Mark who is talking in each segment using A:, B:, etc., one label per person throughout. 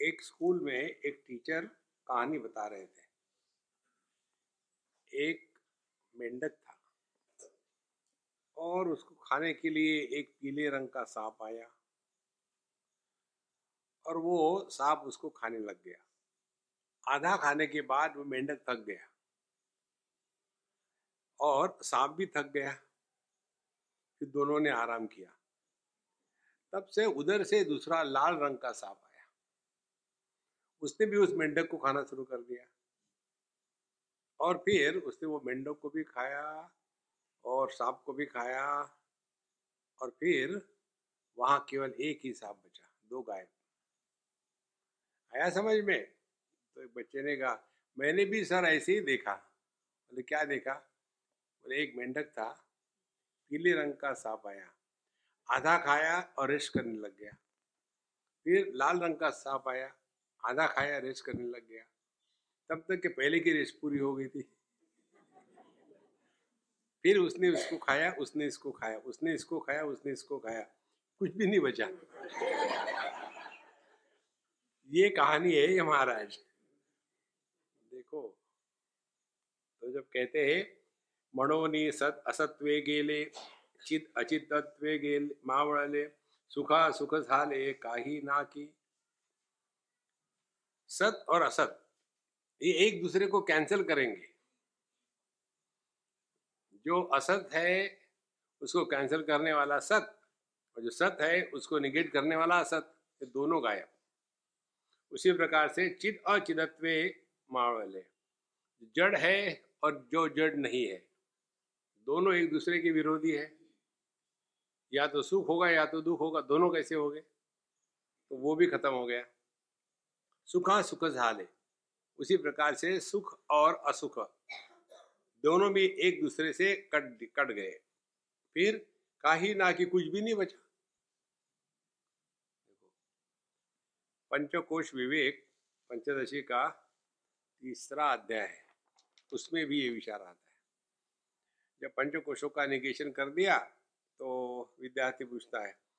A: एक स्कूल में एक टीचर कहानी बता रहे थे। एक मेंढक था और उसको खाने के लिए एक पीले रंग का सांप आया और वो सांप उसको खाने लग गया। आधा खाने के बाद वो मेंढक थक गया और सांप भी थक गया फिर दोनों ने आराम किया। तब से उधर से दूसरा लाल रंग का सांप आया। उसने भी उस मेंढक को खाना शुरू कर दिया। और फिर उसने वो मेंढक को भी खाया और सांप को भी खाया और फिर वहाँ केवल एक ही सांप बचा, दो गाय। आया समझ में? तो एक बच्चे ने कहा, मैंने भी सर ऐसे ही देखा। बोले, क्या देखा? बोले, एक मेंढक था, पीले रंग का सांप आया, आधा खाया और रेस्ट करने लग गया। फिर लाल रंग का सांप आया आधा खाया रेस्ट करने लग गया। तब तक के पहले की रेस्ट पूरी हो गई थी। फिर उसने उसको खाया, उसने इसको खाया, उसने इसको खाया, उसने इसको खाया। कुछ भी नहीं बचा। ये कहानी है ये महाराज। देखो तो जब कहते हैं मणोनी सत असत्वे गेले, चित अचितत्वे गेले, मावळले, सुखा सुख झाले, काही ना की सत और असत, ये एक दूसरे को कैंसिल करेंगे। जो असत है, उसको कैंसिल करने वाला सत, और जो सत है, उसको निगेट करने वाला असत, ये दोनों गायब। उसी प्रकार से चिद अचिदत्वे मावले। जड़ है और जो जड़ नहीं है, दोनों एक दूसरे के विरोधी है। या तो सुख होगा या तो दुख होगा, दोनों कैसे हो गए तो वो भी खत्म हो गया। सुखा सुख झाले। उसी प्रकार से सुख और असुख दोनों भी एक दूसरे से कट कट गए। फिर काही ना कि कुछ भी नहीं बचा। पंचकोश विवेक, पंचदशी का तीसरा अध्याय है। उसमें भी ये विचार आता है। जब पंचकोशों का निगेशन कर दिया तो विद्यार्थी पूछता है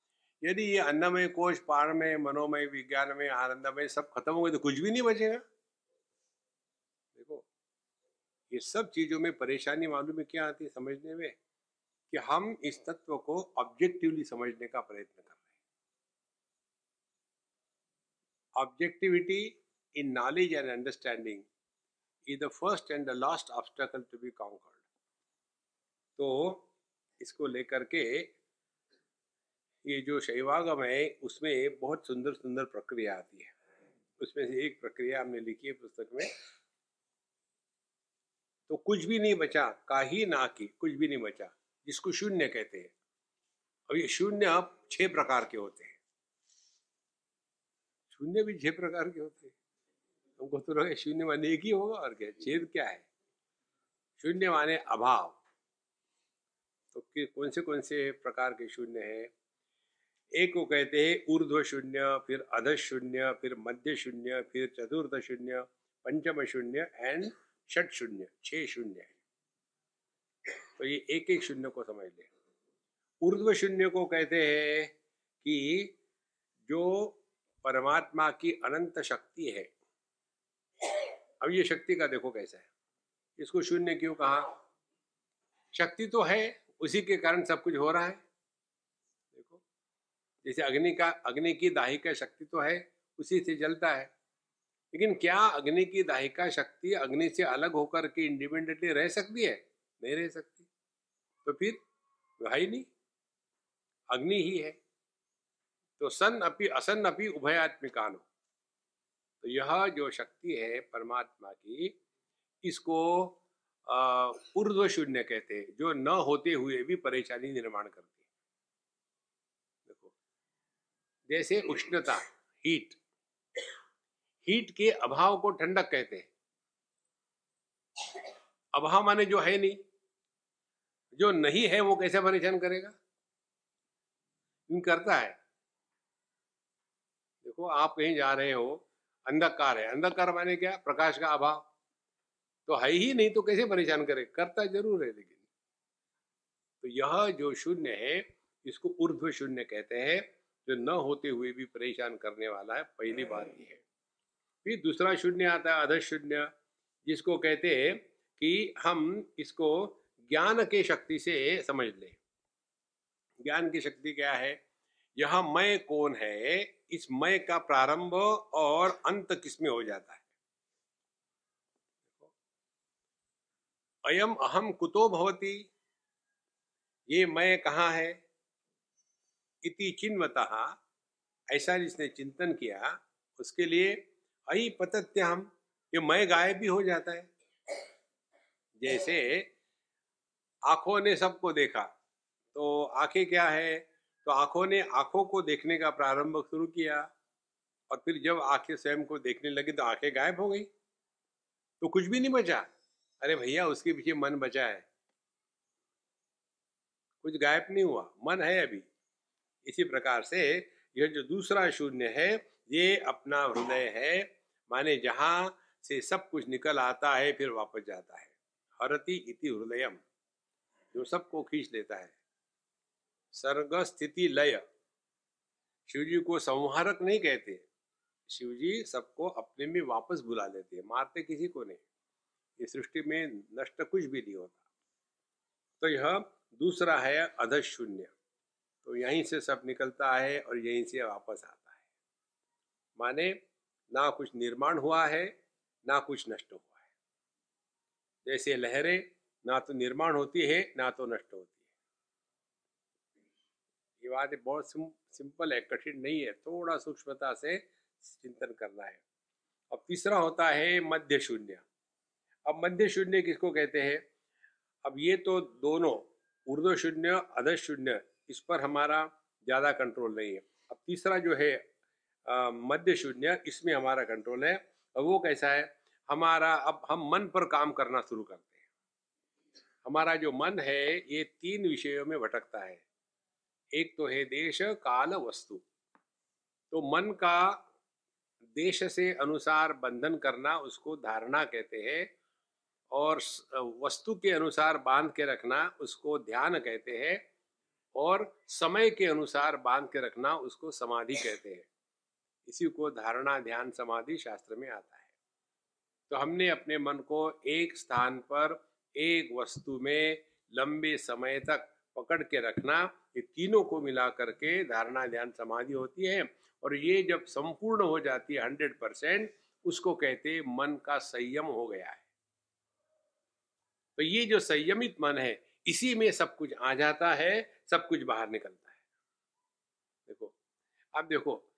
A: यदि ये अन्नमय कोश पारमय मनोमय, विज्ञानमय, आनंदमय सब खत्म हो गए तो कुछ भी नहीं बचेगा। देखो, ये सब चीज़ों में परेशानी मालूम है क्या आती है समझने में? कि हम इस तत्व को ऑब्जेक्टिवली समझने का प्रयत्न कर रहे हैं। Objectivity in knowledge and understanding is the first and the last obstacle to be conquered तो इसको लेकर के ये जो शैवागम है, उसमें बहुत सुंदर सुंदर प्रक्रिया आती है। उसमें से एक प्रक्रिया हमने लिखी है पुस्तक में। तो कुछ भी नहीं बचा, काही ना की, कुछ भी नहीं बचा, जिसको शून्य कहते हैं। अब ये शून्य अब छह प्रकार के होते हैं। शून्य भी छह प्रकार के होते हैं। हमको तो लगे शून्य माने एक ही होगा, और क्या, छेद क्या है? शून्य माने अभाव। तो कौन से कौन से प्रकार के शून्य है? एक को कहते हैं ऊर्ध्व शून्य, फिर अध शून्य, फिर मध्य शून्य, फिर चतुर्थ शून्य, पंचम शून्य एंड षट शून्य, छह शून्य है। तो ये एक एक शून्य को समझ ले। ऊर्ध्व शून्य को कहते हैं कि जो परमात्मा की अनंत शक्ति है। अब ये शक्ति का देखो कैसा है। इसको शून्य क्यों कहा? शक्ति तो है, उसी के कारण सब कुछ हो रहा है। जैसे अग्नि का, अग्नि की दाहिका शक्ति तो है, उसी से जलता है। लेकिन क्या अग्नि की दाहिका शक्ति अग्नि से अलग होकर के इंडिपेंडेंटली रह सकती है? नहीं रह सकती। तो फिर भाई नहीं। अग्नि ही है। तो सन अपी, असन अपी उभयात्मिकानो। तो यह जो शक्ति है परमात्मा की, इसको ऊर्ध्व शून्य कहते हैं। जो न होते हुए भी परेशानी निर्माण करती है जैसे उष्णता हीट हीट के अभाव को ठंडक कहते हैं। अभाव माने जो है नहीं। जो नहीं है, वो कैसे परेशान करेगा? करता है। देखो, आप कहीं जा रहे हो, अंधकार है। अंधकार माने क्या? प्रकाश का अभाव। तो है ही नहीं तो कैसे परेशान करे? करता ज़रूर है, लेकिन। तो यह जो शून्य है, इसको ऊर्ध्व शून्य कहते हैं। जो न होते हुए भी परेशान करने वाला है पहली बात यह है। फिर दूसरा शून्य आता है अध शून्य जिसको कहते हैं कि हम इसको ज्ञान के शक्ति से समझ लें। ज्ञान की शक्ति क्या है? यह मैं कौन है? इस मैं का प्रारंभ और अंत किसमें हो जाता है? अयम अहम कुतो भवती। ये मैं कहाँ है? इति चिन्वता। ऐसा जिसने चिंतन किया, उसके लिए अई पतत्य हम ये मैं गायब भी हो जाता है। जैसे आँखों ने सबको देखा तो आँखें क्या है? तो आँखों ने आँखों को देखने का प्रारंभ शुरू किया, और फिर जब आँखें स्वयं को देखने लगी तो आँखें गायब हो गई। तो कुछ भी नहीं बचा। अरे भैया, उसके पीछे मन बचा है। कुछ गायब नहीं हुआ। मन है अभी। इसी प्रकार से यह जो दूसरा शून्य है, ये अपना हृदय है, माने जहाँ से सब कुछ निकल आता है, फिर वापस जाता है। हरती इति हृदयम, जो सबको खींच लेता है। सर्ग स्थिति लय। शिवजी को संहारक नहीं कहते। शिवजी सबको अपने में वापस बुला लेते हैं, मारते किसी को नहीं। इस सृष्टि में नष्ट कुछ भी नहीं होता। तो यह दूसरा है अध शून्य तो यहीं से सब निकलता है और यहीं से वापस आता है। माने ना कुछ निर्माण हुआ है, ना कुछ नष्ट हुआ है। जैसे लहरें, ना तो निर्माण होती है, ना तो नष्ट होती है। ये बात बहुत सिंपल है, कठिन नहीं है, थोड़ा सूक्ष्मता से चिंतन करना है। अब तीसरा होता है मध्य शून्य। अब मध्य शून्य किसको कहते हैं? अब ये तो दोनों उर्दू शून्य, अध शून्य इस पर हमारा ज़्यादा कंट्रोल नहीं है। अब तीसरा जो है मध्य शून्य, इसमें हमारा कंट्रोल है। और वो कैसा है? हमारा, अब हम मन पर काम करना शुरू करते हैं। हमारा जो मन है, ये तीन विषयों में भटकता है। एक तो है देश, काल, वस्तु। तो मन का देश से अनुसार बंधन करना, उसको धारणा कहते हैं। और वस्तु के अनुसार बाँध के रखना, उसको ध्यान कहते हैं। और समय के अनुसार बाँध के रखना उसको समाधि कहते हैं। इसी को धारणा ध्यान समाधि शास्त्र में आता है। तो हमने अपने मन को एक स्थान पर एक वस्तु में लंबे समय तक पकड़ के रखना, ये तीनों को मिला करके धारणा ध्यान समाधि होती है और ये जब संपूर्ण हो जाती है हंड्रेड परसेंट, उसको कहते मन का संयम हो गया है। तो ये जो संयमित मन है इसी में सब कुछ आ जाता है, सब कुछ बाहर निकलता है। देखो, अब देखो,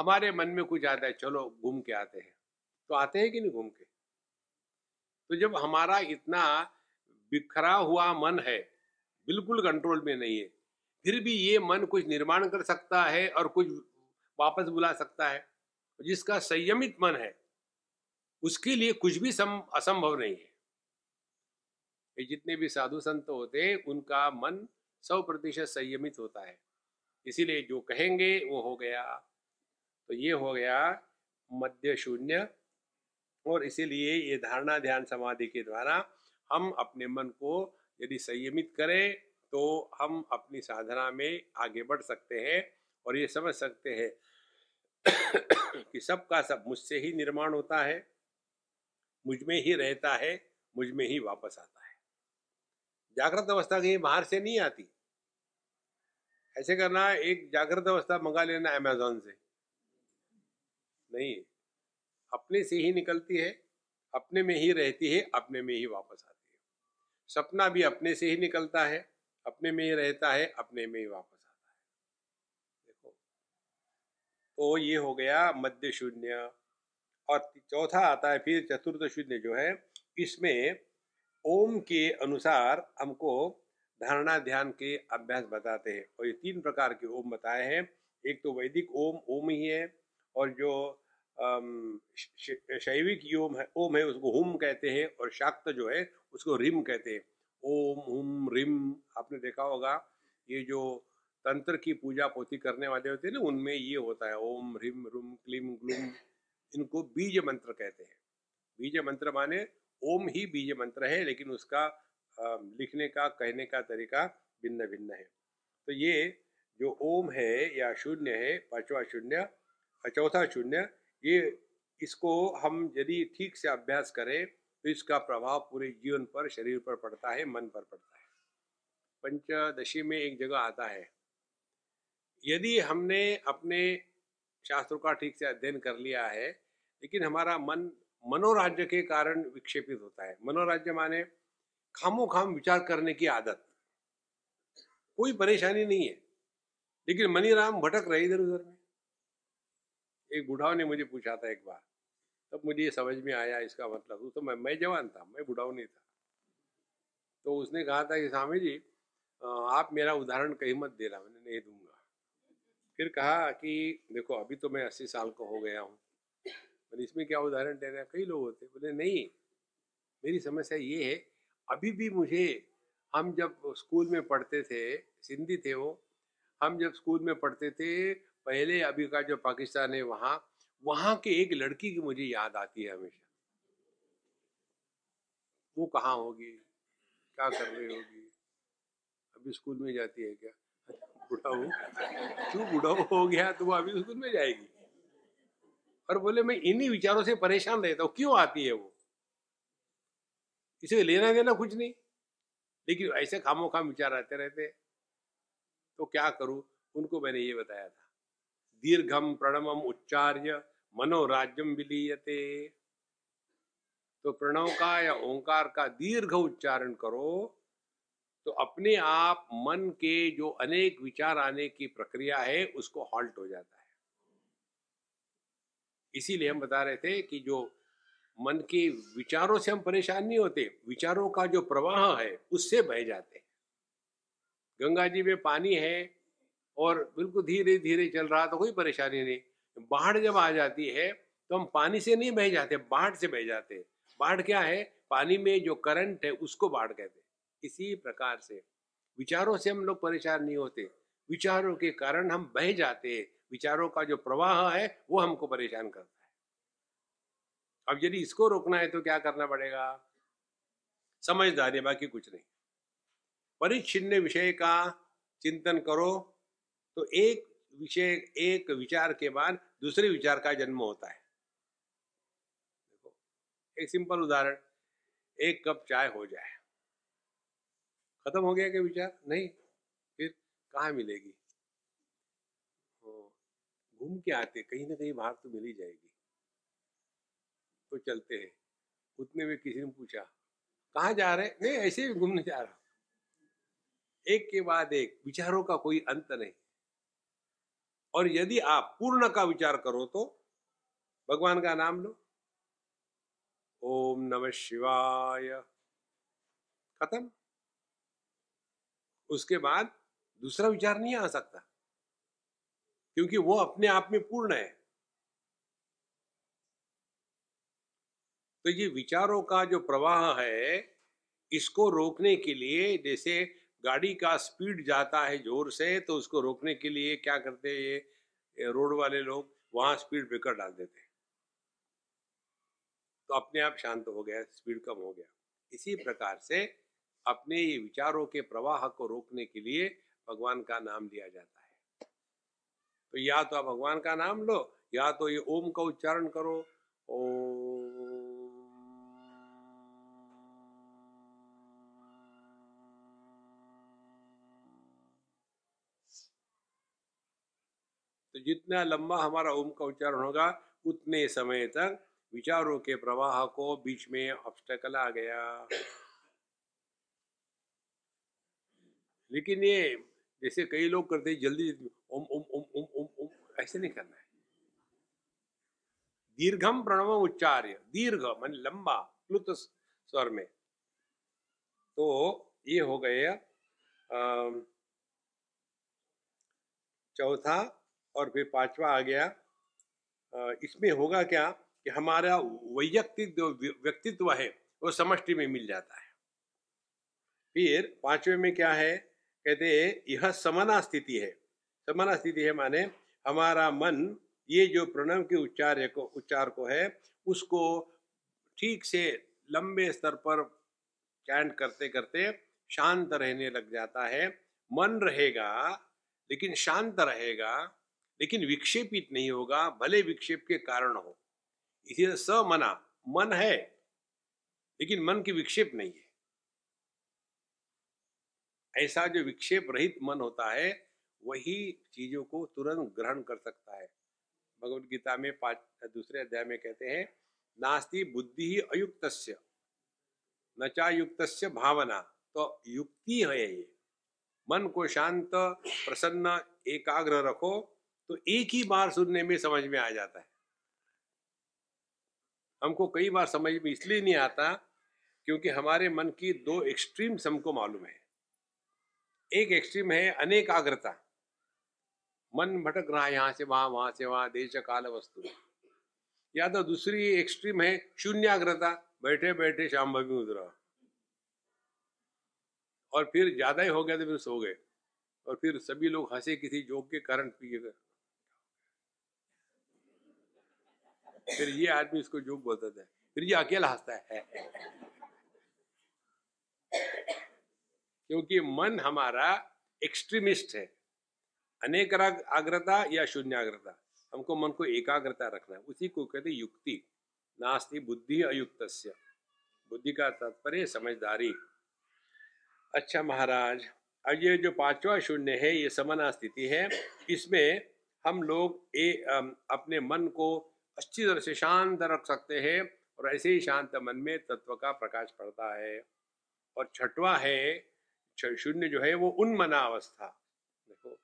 A: हमारे मन में कुछ आता है, चलो घूम के आते हैं। तो आते हैं कि नहीं घूम के? तो जब हमारा इतना बिखरा हुआ मन है, बिल्कुल कंट्रोल में नहीं है, फिर भी ये मन कुछ निर्माण कर सकता है और कुछ वापस बुला सकता है। जिसका संयमित मन है, उसके लिए कुछ भी असंभव नहीं है। ये जितने भी साधु संत होते हैं, उनका मन सौ प्रतिशत संयमित होता है। इसीलिए जो कहेंगे, वो हो गया। तो ये हो गया मध्य शून्य। और इसीलिए ये धारणा ध्यान समाधि के द्वारा हम अपने मन को यदि संयमित करें तो हम अपनी साधना में आगे बढ़ सकते हैं और ये समझ सकते हैं कि सब का सब मुझसे ही निर्माण होता है, मुझमें ही रहता है, मुझमें ही वापस आता है। जागृत अवस्था कहीं बाहर से नहीं आती। ऐसे करना, एक जागृत अवस्था मंगा लेना अमेजोन से। नहीं, अपने से ही निकलती है, अपने में ही रहती है, अपने में ही वापस आती है। सपना भी अपने से ही निकलता है, अपने में ही रहता है, अपने में ही वापस आता है। देखो तो ये हो गया मध्य शून्य। और चौथा आता है, फिर चतुर्थ शून्य जो है, इसमें ओम के अनुसार हमको धारणा ध्यान के अभ्यास बताते हैं। और ये तीन प्रकार के ओम बताए हैं। एक तो वैदिक ओम ओम ही है। और जो शैविक योम है, ओम है, उसको हुम कहते हैं। और शाक्त जो है, उसको रिम कहते हैं। ओम, हुम, रिम, आपने देखा होगा। ये जो तंत्र की पूजा पोती करने वाले होते हैं ना, उनमें ये होता है, ओम, रिम, रुम, क्लीम, ग्लूम। इनको बीज मंत्र कहते हैं। बीज मंत्र माने ओम ही बीज मंत्र है, लेकिन उसका लिखने का, कहने का तरीका भिन्न भिन्न है। तो ये जो ओम है या शून्य है, पांचवा शून्य, चौथा शून्य, ये इसको हम यदि ठीक से अभ्यास करें तो इसका प्रभाव पूरे जीवन पर, शरीर पर पड़ता है, मन पर पड़ता है। पंचदशी में एक जगह आता है, यदि हमने अपने शास्त्रों का ठीक से अध्ययन कर लिया है, लेकिन हमारा मन मनोराज्य के कारण विक्षेपित होता है। मनोराज्य माने खामो खाम विचार करने की आदत। कोई परेशानी नहीं है। लेकिन मनीराम भटक रहे इधर उधर में। एक बुढ़ाव ने मुझे पूछा था एक बार। तब मुझे ये समझ में आया इसका मतलब। तो मैं मैं जवान था, मैं बुढ़ाव नहीं था। तो उसने कहा था कि स्वामी जी आप मेरा उदाहरण कहीं मत देना मैंने नहीं दूँगा। फिर कहा कि, देखो, अभी तो मैं अस्सी साल का हो गया हूँ। मैंने इसमें क्या उदाहरण देना कई लोग होते बोले, नहीं, मेरी समस्या ये है, अभी भी मुझे, हम जब स्कूल में पढ़ते थे, सिंधी थे वो, हम जब स्कूल में पढ़ते थे, पहले अभी का जो पाकिस्तान है वहाँ वहाँ के एक लड़की की मुझे याद आती है हमेशा। वो कहाँ होगी? क्या कर रही होगी? अभी स्कूल में जाती है क्या? बुढ़ा हो तू बुढ़ा हो गया तो वो अभी स्कूल में जाएगी? और बोले, मैं इन्हीं विचारों से परेशान रहता हूँ, क्यों आती है वो? इसे लेना देना कुछ नहीं। लेकिन ऐसे खामो खाम विचार आते रहते तो क्या करूँ? उनको मैंने ये बताया था। दीर्घम प्रणवम उच्चार्य मनोराज्यम विलीयते। तो प्रणव का या ओंकार का दीर्घ उच्चारण करो तो अपने आप मन के जो अनेक विचार आने की प्रक्रिया है, उसको हॉल्ट हो जाता है। इसीलिए हम बता रहे थे कि जो मन के विचारों से हम परेशान नहीं होते, विचारों का जो प्रवाह है, उससे बह जाते हैं। गंगा जी में पानी है और बिल्कुल धीरे धीरे चल रहा तो कोई परेशानी नहीं। बाढ़ जब आ जाती है तो हम पानी से नहीं बह जाते, बाढ़ से बह जाते। बाढ़ क्या है? पानी में जो करंट है, उसको बाढ़ कहते इसी प्रकार से विचारों से हम लोग परेशान नहीं होते। विचारों के कारण हम बह जाते विचारों का जो प्रवाह है, वो हमको परेशान करता है। अब यदि इसको रोकना है तो क्या करना पड़ेगा? समझदारी बाकी कुछ नहीं। परिच्छिन्न विषय का चिंतन करो तो एक विषय, एक विचार के बाद दूसरे विचार का जन्म होता है। देखो, एक सिंपल उदाहरण, एक कप चाय हो जाए। खत्म हो गया क्या विचार? नहीं, फिर कहा मिलेगी? घूम के आते कहीं ना कहीं बाहर तो मिल ही जाएगी। तो चलते हैं। उतने में किसी ने पूछा, कहाँ जा रहे? नहीं, ऐसे ही घूमने जा रहा एक के बाद एक, विचारों का कोई अंत नहीं। और यदि आप पूर्ण का विचार करो तो भगवान का नाम लो। ओम नमः शिवाय। खत्म। उसके बाद दूसरा विचार नहीं आ सकता। क्योंकि वो अपने आप में पूर्ण है। तो ये विचारों का जो प्रवाह है, इसको रोकने के लिए जैसे गाड़ी का स्पीड जाता है ज़ोर से तो उसको रोकने के लिए क्या करते हैं ये रोड वाले लोग, वहाँ स्पीड ब्रेकर डाल देते हैं। तो अपने आप शांत हो गया, स्पीड कम हो गया। इसी प्रकार से अपने ये विचारों के प्रवाह को रोकने के लिए भगवान का नाम लिया जाता है। तो या तो आप भगवान का नाम लो, या तो ये ओम का उच्चारण करो। ओम तो जितना लंबा हमारा ओम का उच्चारण होगा, उतने समय तक विचारों के प्रवाह को बीच में ऑब्स्टेकल आ गया। लेकिन ये, जैसे कई लोग करते हैं, जल्दी ओम ओम ओम ओम ओम ओम ऐसे नहीं करना है। दीर्घम प्रणव उच्चार्य, दीर्घ मान लंबा, प्लुत स्वर में। तो ये हो गए चौथा और फिर पांचवा आ गया। इसमें होगा क्या कि हमारा वैयक्तिक जो व्यक्तित्व है, वो समष्टि में मिल जाता है। फिर पांचवे में क्या है? कहते यह समाना स्थिति है। समाना स्थिति है माने हमारा मन, ये जो प्रणव के उच्चार को उच्चार को है, उसको ठीक से लंबे स्तर पर चैंट करते करते शांत रहने लग जाता है। मन रहेगा, लेकिन शांत रहेगा, लेकिन विक्षेपित नहीं होगा, भले विक्षेप के कारण हो। इसीलिए स मना, मन है, लेकिन मन की विक्षेप नहीं है। ऐसा जो विक्षेप रहित मन होता है वही चीज़ों को तुरंत ग्रहण कर सकता है। भगवत गीता में पाँच, दूसरे अध्याय में कहते हैं, नास्ति बुद्धि ही अयुक्त नचा युक्त भावना। तो युक्ति है ये। मन को शांत, प्रसन्न, एकाग्र रखो तो एक ही बार सुनने में समझ में आ जाता है। हमको कई बार समझ में इसलिए नहीं आता, क्योंकि हमारे मन की दो एक्सट्रीम्स हमको मालूम है। एक एक्सट्रीम है अनेकाग्रता। मन भटक रहा है यहाँ से वहाँ वहाँ से वहाँ, देश काल वस्तु। या तो दूसरी एक्सट्रीम है, शून्याग्रता, बैठे बैठे शाम भवी उधरा और फिर ज़्यादा ही हो गया तो फिर सो गए। और फिर सभी लोग हंसे किसी जोक के कारण पिए फिर ये आदमी इसको जोक बोलता था, फिर ये अकेला हंसता है। क्योंकि मन हमारा एक्सट्रीमिस्ट है। अनेक आग्रता या शून्याग्रता। हमको मन को एकाग्रता रखना है। उसी को कहते युक्ति। नास्ति बुद्धि अयुक्त बुद्धि का तात्पर्य समझदारी। अच्छा महाराज अब ये जो पांचवा शून्य है ये समना स्थिति है। इसमें हम लोग ए, अपने मन को अच्छी तरह से शांत रख सकते हैं और ऐसे ही शांत मन में तत्व का प्रकाश पड़ता है। और छठवा है शून्य जो है वो उन्मना अवस्था देखो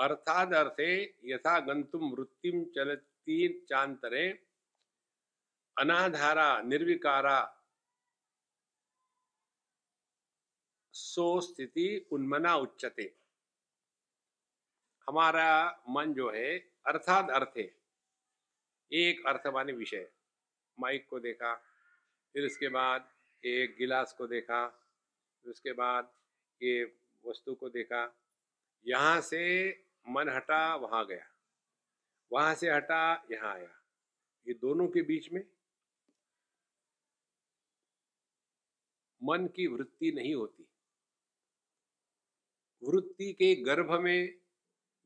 A: अर्थाद अर्थे यथा गंतुम वृत्तिम चलती चांतरे अनाधारा निर्विकारा सो स्थिति उन्मना उच्चते हमारा मन जो है अर्थात अर्थे एक अर्थ माने विषय। माइक को देखा, फिर उसके बाद एक गिलास को देखा, फिर उसके बाद ये वस्तु को देखा। यहाँ से मन हटा वहाँ गया। वहाँ से हटा यहाँ आया। ये दोनों के बीच में मन की वृत्ति नहीं होती। वृत्ति के गर्भ में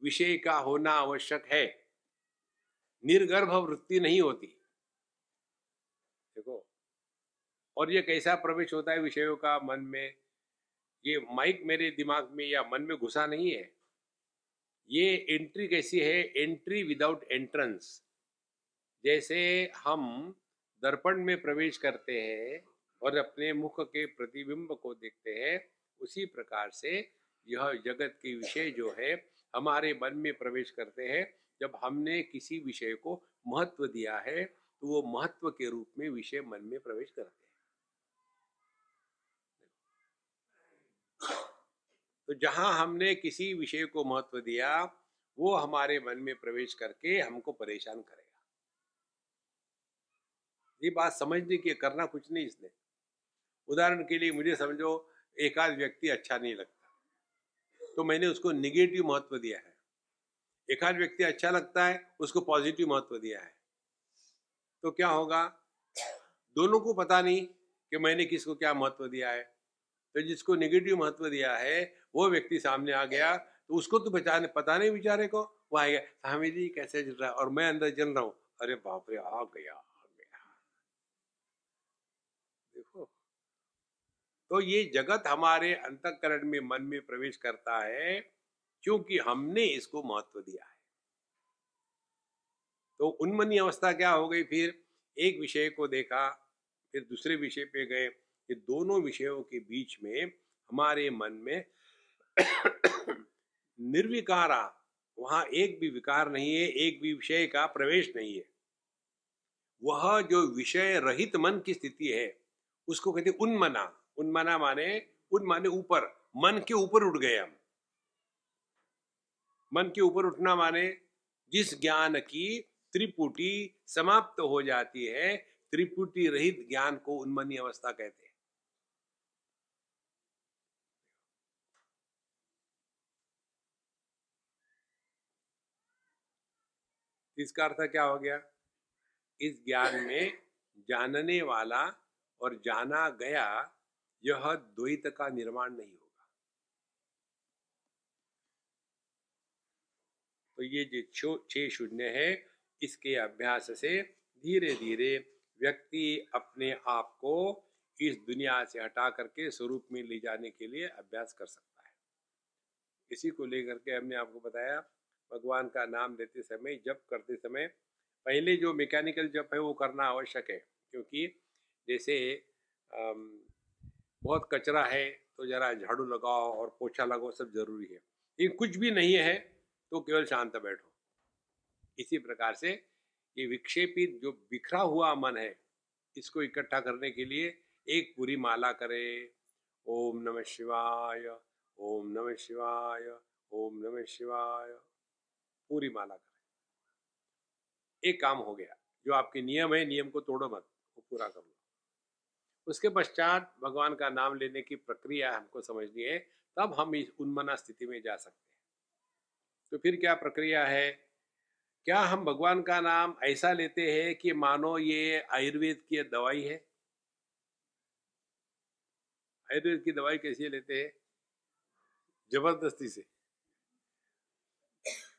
A: विषय का होना आवश्यक है। निर्गर्भ वृत्ति नहीं होती। देखो, और ये कैसा प्रवेश होता है विषयों का मन में? ये माइक मेरे दिमाग में या मन में घुसा नहीं है। ये एंट्री कैसी है? एंट्री विदाउट एंट्रेंस जैसे हम दर्पण में प्रवेश करते हैं और अपने मुख के प्रतिबिंब को देखते हैं, उसी प्रकार से यह जगत के विषय जो है, हमारे मन में प्रवेश करते हैं। जब हमने किसी विषय को महत्व दिया है तो वो महत्व के रूप में विषय मन में प्रवेश करते हैं। तो जहाँ हमने किसी विषय को महत्व दिया, वो हमारे मन में प्रवेश करके हमको परेशान करेगा। ये बात समझने की करना कुछ नहीं इसने। उदाहरण के लिए मुझे समझो एक आध व्यक्ति अच्छा नहीं लगता। तो मैंने उसको निगेटिव महत्व दिया है। एक आध व्यक्ति अच्छा लगता है, उसको पॉजिटिव महत्व दिया है। तो क्या होगा? दोनों को पता नहीं कि मैंने किसको क्या महत्व दिया है। तो जिसको निगेटिव महत्व दिया है वो व्यक्ति सामने आ गया तो उसको तो बचाने, पता नहीं बेचारे को, वो आएगा स्वामी जी, कैसे चल रहा है? और मैं अंदर चल रहा हूँ। अरे बाप रे आ गया। देखो। तो ये जगत हमारे अंतकरण में, मन में प्रवेश करता है, क्योंकि हमने इसको महत्व दिया है। तो उन्मनी अवस्था क्या हो गई फिर? एक विषय को देखा, फिर दूसरे विषय पे गए। ये दोनों विषयों के बीच में, हमारे मन में निर्विकारा, वहाँ एक भी विकार नहीं है, एक भी विषय का प्रवेश नहीं है। वह जो विषय रहित मन की स्थिति है, उसको कहते उन्मना। उन्मना माने, उन माने ऊपर। मन के ऊपर उठ गए हम। मन के ऊपर उठना माने, जिस ज्ञान की त्रिपुटी समाप्त हो जाती है, त्रिपुटी रहित ज्ञान को उन्मनी अवस्था कहते हैं। इसका अर्थ क्या हो गया? इस ज्ञान में जानने वाला और जाना गया यह द्वैत का निर्माण नहीं होगा। तो ये जो छह शून्य है, इसके अभ्यास से धीरे धीरे व्यक्ति अपने आप को इस दुनिया से हटा करके स्वरूप में ले जाने के लिए अभ्यास कर सकता है। इसी को लेकर के हमने आपको बताया भगवान का नाम लेते समय, जप करते समय, पहले जो मैकेनिकल जप है वो करना आवश्यक है, क्योंकि जैसे बहुत कचरा है तो जरा झाड़ू लगाओ और पोछा लगाओ, सब ज़रूरी है। लेकिन कुछ भी नहीं है तो केवल शांत बैठो। इसी प्रकार से ये विक्षेपित जो बिखरा हुआ मन है, इसको इकट्ठा करने के लिए एक पूरी माला करे। ओम नमः शिवाय, ओम नमः शिवाय, ओम नमः शिवाय। पूरी माला करें। एक काम हो गया, जो आपके नियम है, नियम को तोड़ो मत, वो पूरा कर लो। उसके पश्चात भगवान का नाम लेने की प्रक्रिया हमको समझनी है, तब हम इस उन्मना स्थिति में जा सकते हैं। तो फिर क्या प्रक्रिया है? क्या हम भगवान का नाम ऐसा लेते हैं कि मानो ये आयुर्वेद की दवाई है? आयुर्वेद की दवाई कैसे लेते हैं? ज़बरदस्ती से।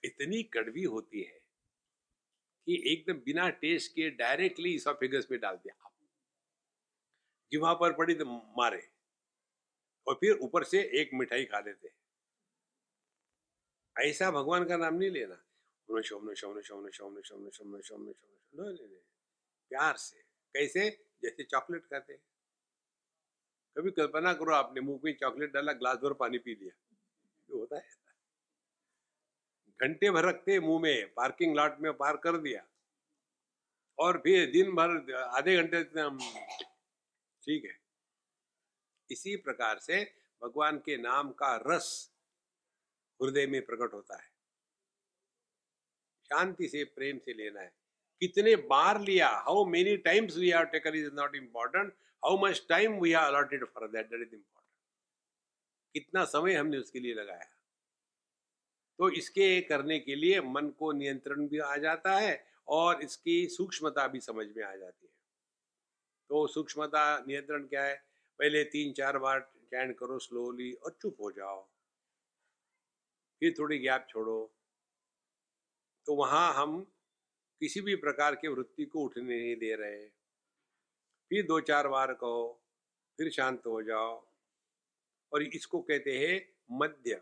A: इतनी कड़वी होती है कि एकदम बिना टेस्ट के डायरेक्टली इसोफेगस में डाल दिया। जिवा पर पड़ी तो मारे। और फिर ऊपर से एक मिठाई खा लेते। ऐसा भगवान का नाम नहीं लेना। प्यार से। कैसे? जैसे चॉकलेट खाते हैं। कभी कल्पना करो आपने मुँह में चॉकलेट डाला ग्लास भर पानी पी लिया। होता है। घंटे भर रखते मुँह में पार्किंग लॉट में पार कर दिया। और फिर दिन भर, आधे घंटे हम ठीक है। इसी प्रकार से भगवान के नाम का रस हृदय में प्रकट होता है। शांति से, प्रेम से लेना है। कितने बार लिया how many times we have taken is not important how much time we have allotted for that that is important कितना समय हमने उसके लिए लगाया। तो इसके करने के लिए मन को नियंत्रण भी आ जाता है और इसकी सूक्ष्मता भी समझ में आ जाती है। तो सूक्ष्मता नियंत्रण क्या है? पहले तीन चार बार चैंट करो स्लोली और चुप हो जाओ। फिर थोड़ी गैप छोड़ो। तो वहाँ हम किसी भी प्रकार के वृत्ति को उठने नहीं दे रहे। फिर दो चार बार कहो, फिर शांत हो जाओ। और इसको कहते हैं मध्य।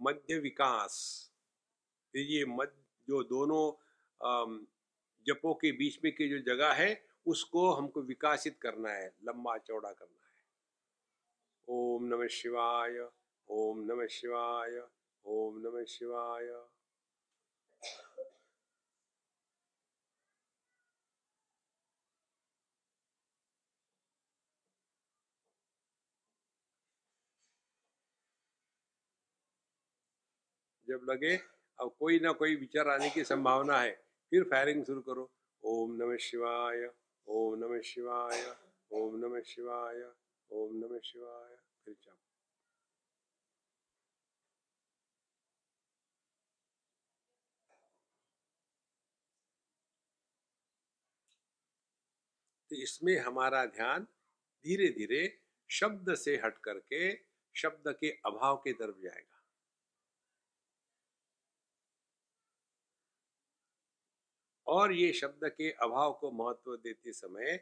A: मध्य विकास। तो ये मध्य, जो दोनों जपों के बीच में की जो जगह है, उसको हमको विकासित करना है, लंबा चौड़ा करना है। ओम नमः शिवाय, ओम नमः शिवाय, ओम नमः शिवाय। जब लगे, अब कोई ना कोई विचार आने की संभावना है। फिर फायरिंग शुरू करो। ओम नमः शिवाय, ओम नमः शिवाय, ओम नमः शिवाय, ओम नमः शिवाय। फिर जाओ तो इसमें हमारा ध्यान धीरे धीरे शब्द से हट करके शब्द के अभाव की तरफ़ जाएगा। और ये शब्द के अभाव को महत्व देते समय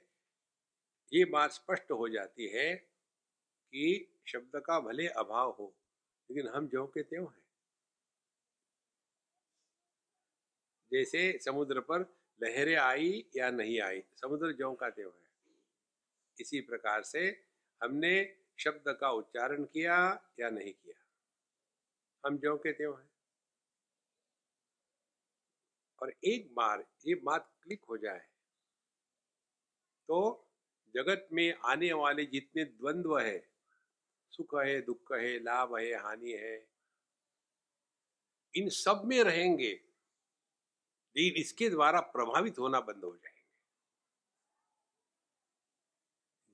A: ये बात स्पष्ट हो जाती है कि शब्द का भले अभाव हो, लेकिन हम जो के त्यों हैं। जैसे समुद्र पर लहरें आई या नहीं आई, समुद्र जो का त्यों है। इसी प्रकार से हमने शब्द का उच्चारण किया या नहीं किया, हम जो के त्यों हैं। और एक बार ये बात क्लिक हो जाए तो जगत में आने वाले जितने द्वंद्व है, सुख है, दुख है, लाभ है, हानि है, इन सब में रहेंगे, लेकिन इसके द्वारा प्रभावित होना बंद हो जाएँगे।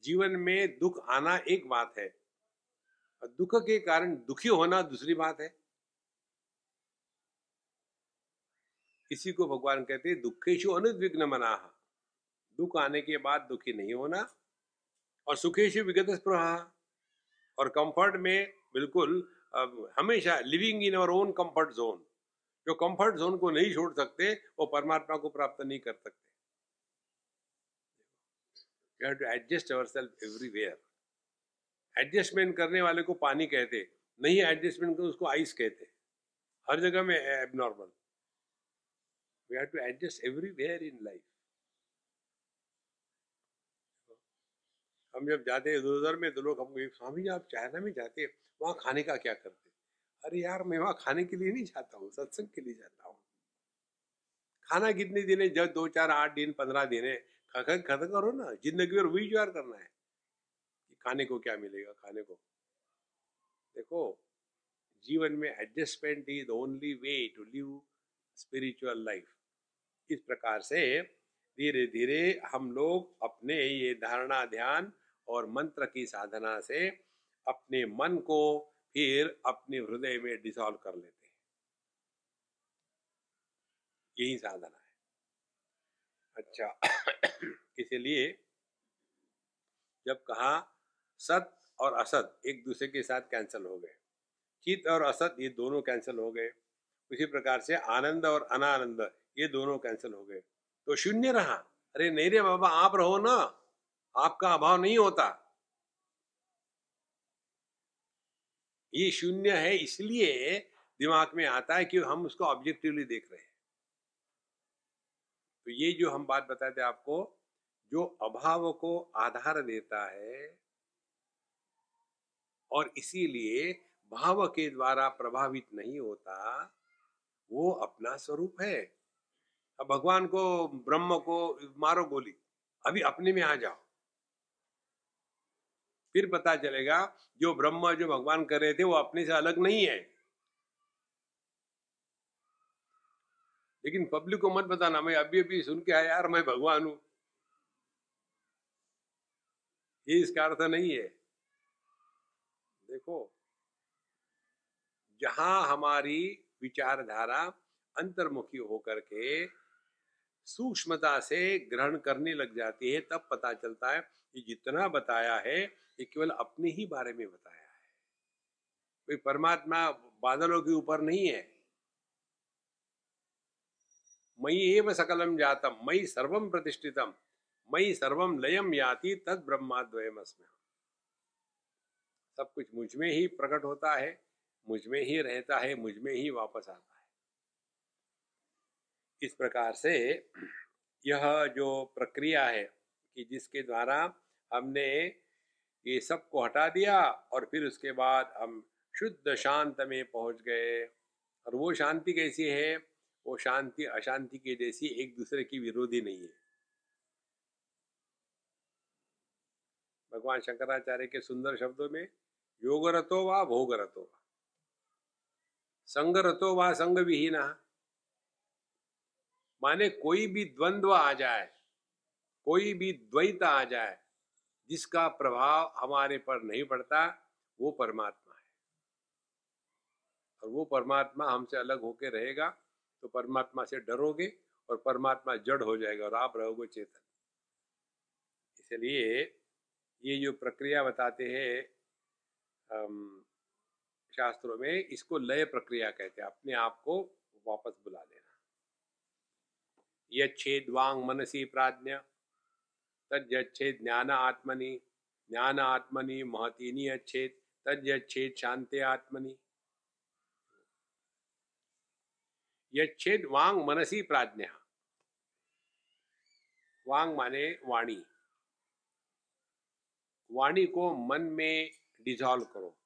A: जीवन में दुख आना एक बात है, और दुख के कारण दुखी होना दूसरी बात है। इसी को भगवान कहते हैं दुखेशु अनुद्विग्न मना। दुख आने के बाद दुखी नहीं होना। और सुखेशु विगत स्प्रहा और कंफर्ट में बिल्कुल हमेशा living in our own comfort zone जो कंफर्ट जोन को नहीं छोड़ सकते, वो परमात्मा को प्राप्त नहीं कर सकते। To adjust our self everywhere adjustment करने वाले को पानी कहते। नहीं एडजस्टमेंट को उसको आइस कहते। हर जगह में abnormal we have to adjust everywhere in life हम जब जाते हैं इधर उधर में तो लोग हमको स्वामी जी आप चाइना में जाते हैं, वहाँ खाने का क्या करते अरे यार, मैं वहाँ खाने के लिए नहीं जाता हूँ, सत्संग के लिए जाता हूँ। खाना कितने दिन है? जब दो, चार, आठ दिन, पंद्रह दिन है। खत्म करो ना। ज़िंदगी में वही ज्वार करना है। कि खाने को क्या मिलेगा, खाने को। देखो, जीवन में adjustment is only way to live spiritual life इस प्रकार से धीरे धीरे हम लोग अपने ये धारणा, ध्यान और मंत्र की साधना से अपने मन को फिर अपने हृदय में डिसॉल्व कर लेते हैं। यही साधना है। अच्छा इसलिए जब कहा, सत और असत एक दूसरे के साथ कैंसिल हो गए। चित और असत ये दोनों कैंसिल हो गए। उसी प्रकार से आनंद और अनानंद, ये दोनों कैंसिल हो गए। तो शून्य रहा। अरे नहीं रे बाबा, आप रहो ना। आपका अभाव नहीं होता। ये शून्य है, इसलिए दिमाग में आता है कि हम उसको ऑब्जेक्टिवली देख रहे हैं। तो ये जो हम बात बताए थे आपको, जो अभाव को आधार देता है, और इसीलिए भाव के द्वारा प्रभावित नहीं होता वो अपना स्वरूप है। अब भगवान को, ब्रह्म को मारो गोली, अभी अपने में आ जाओ। फिर पता चलेगा, जो ब्रह्म, जो भगवान कर रहे थे, वो अपने से अलग नहीं है। लेकिन पब्लिक को मत बताना, मैं अभी अभी सुन के आया, यार, मैं भगवान हूँ। ये इसका अर्थ नहीं है। देखो, जहाँ हमारी विचारधारा अंतर्मुखी होकर के सूक्ष्मता से ग्रहण करने लग जाती है, तब पता चलता है कि जितना बताया है, ये केवल अपने ही बारे में बताया है। कोई परमात्मा बादलों के ऊपर नहीं है। मई एव सकलम जातम मई सर्वम प्रतिष्ठितम मई सर्वम लयम याति तद ब्रह्माद्वयम सब कुछ मुझमें ही प्रकट होता है। मुझमें ही रहता है, मुझमें ही वापस आता है। इस प्रकार से यह जो प्रक्रिया है कि जिसके द्वारा हमने ये सबको हटा दिया और फिर उसके बाद हम शुद्ध शांत में पहुँच गए और वो शांति कैसी है? वो शांति, अशांति के जैसी एक दूसरे की विरोधी नहीं है। भगवान शंकराचार्य के सुंदर शब्दों में योग रतो व भोग रतो व। संग रतो व संग विहीन माने कोई भी द्वंद्व आ जाए, कोई भी द्वैत आ जाए, जिसका प्रभाव हमारे पर नहीं पड़ता, वो परमात्मा है। और वो परमात्मा हमसे अलग होके रहेगा तो परमात्मा से डरोगे और परमात्मा जड़ हो जाएगा और आप रहोगे चेतन। इसलिए ये जो प्रक्रिया बताते हैं शास्त्रों में इसको लय प्रक्रिया कहते हैं। अपने आप को वापस बुला लेना। यच्छेद वांग मनसी प्राज्ञ तज्जच्छेद ज्ञान आत्मनि ज्ञान आत्मनि महतीनी अच्छेद तज्जच्छेद शांति आत्मनि। यच्छेद वांग मनसी प्राज्ञा। वांग माने वाणी। वाणी को मन में डिजॉल्व करो।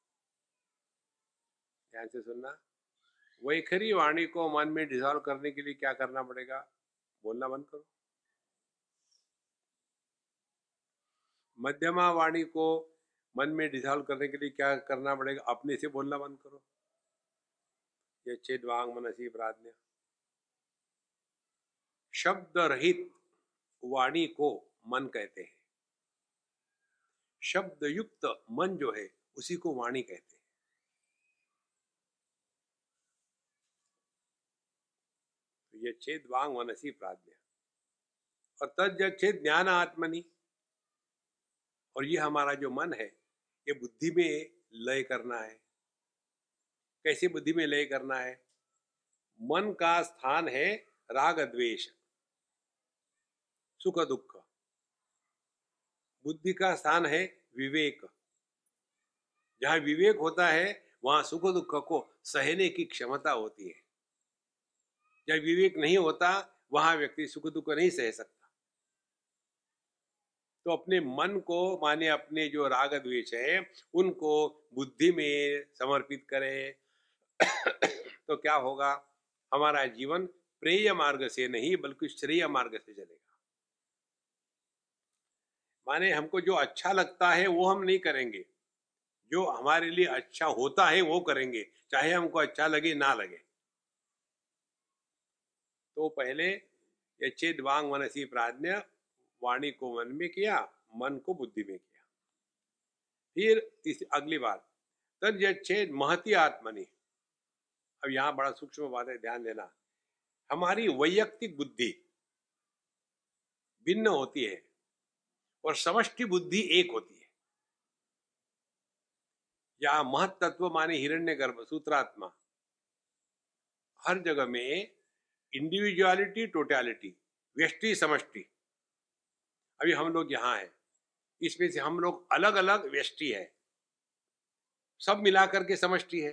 A: ध्यान से सुनना। वैखरी वाणी को मन में डिजॉल्व करने के लिए क्या करना पड़ेगा? बोलना बंद करो। मध्यमा वाणी को मन में डिजॉल्व करने के लिए क्या करना पड़ेगा? अपने से बोलना बंद करो। ये चेदवांग मनसी प्राज्ञा। शब्द रहित वाणी को मन कहते हैं। शब्द युक्त मन जो है, उसी को वाणी कहते हैं। तो ये छेद वांग मनसी प्राज्ञा और तद छेद ज्ञान आत्मनि, और ये हमारा जो मन है ये बुद्धि में लय करना है। कैसे बुद्धि में लय करना है? मन का स्थान है राग द्वेष, सुख दुख। बुद्धि का स्थान है विवेक। जहाँ विवेक होता है, वहाँ सुख दुख को सहने की क्षमता होती है। जब विवेक नहीं होता, वहाँ व्यक्ति सुख दुख नहीं सह सकता। तो अपने मन को, माने अपने जो राग द्वेष है, उनको बुद्धि में समर्पित करें। तो क्या होगा? हमारा जीवन प्रेय मार्ग से नहीं, बल्कि श्रेय मार्ग से चलेगा। माने हमको जो अच्छा लगता है, वो हम नहीं करेंगे। जो हमारे लिए अच्छा होता है, वो करेंगे। चाहे हमको अच्छा लगे, ना लगे। तो पहले चेद वांग मनसी प्राज्ञ वाणी को मन में किया, मन को बुद्धि में किया। फिर इस अगली बात, तद छेद महती आत्मनि। अब यहाँ बड़ा सूक्ष्म बात है, ध्यान देना। हमारी वैयक्तिक बुद्धि भिन्न होती है और समष्टि बुद्धि एक होती है। या महत तत्व माने हिरण्य गर्भ सूत्रात्मा। हर जगह में इंडिविजुअलिटी टोटलिटी व्यष्टि, समष्टि। अभी हम लोग यहाँ हैं। इसमें से हम लोग अलग अलग व्यष्टि है। सब मिलाकर के समष्टि है।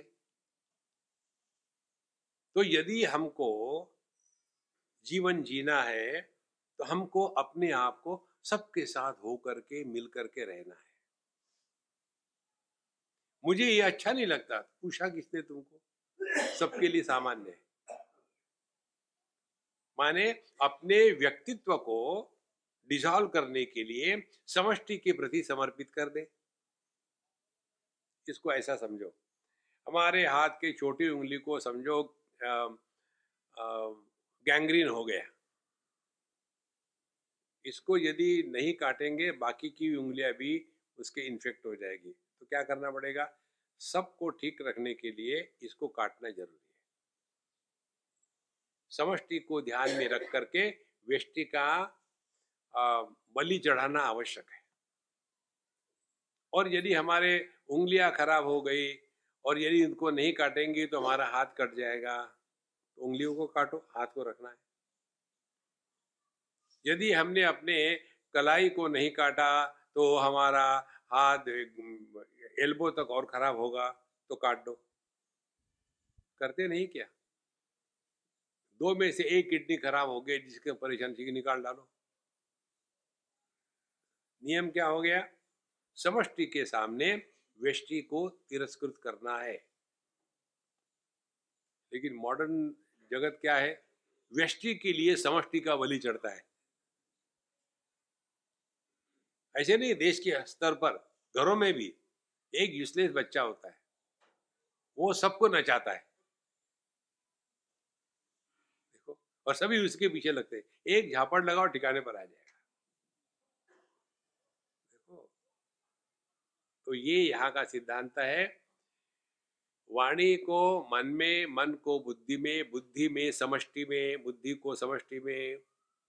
A: तो यदि हमको जीवन जीना है तो हमको अपने आप को सबके साथ हो करके मिल करके रहना है। मुझे ये अच्छा नहीं लगता। पूछा किसने तुमको? सबके लिए सामान्य है। माने अपने व्यक्तित्व को डिसॉल्व करने के लिए समष्टि के प्रति समर्पित कर दे। इसको ऐसा समझो। हमारे हाथ के छोटी उंगली को समझो गैंग्रीन हो गया। इसको यदि नहीं काटेंगे, बाकी की उंगलियाँ भी उसके इन्फेक्ट हो जाएगी। तो क्या करना पड़ेगा? सबको ठीक रखने के लिए इसको काटना ज़रूरी समष्टि को ध्यान में रख करके व्यष्टि का बलि चढ़ाना आवश्यक है। और यदि हमारे उंगलियाँ खराब हो गई और यदि उनको नहीं काटेंगे तो हमारा हाथ कट जाएगा। तो उंगलियों को काटो, हाथ को रखना है। यदि हमने अपने कलाई को नहीं काटा तो हमारा हाथ, एल्बो तक और खराब होगा तो काट दो। करते नहीं क्या? दो में से एक किडनी खराब हो गई जिसके परेशानी निकाल डालो। नियम क्या हो गया? समष्टि के सामने व्यष्टि को तिरस्कृत करना है। लेकिन मॉडर्न जगत क्या है? व्यष्टि के लिए समष्टि का बलि चढ़ता है। ऐसे नहीं, देश के स्तर पर, घरों में भी एक यूजलेस बच्चा होता है। वो सबको नचाता है देखो और सभी उसके पीछे लगते एक झापड़ लगाओ, ठिकाने पर आ जाए तो ये यहाँ का सिद्धांत है। वाणी को मन में, मन को बुद्धि में बुद्धि में समष्टि में, बुद्धि को समष्टि में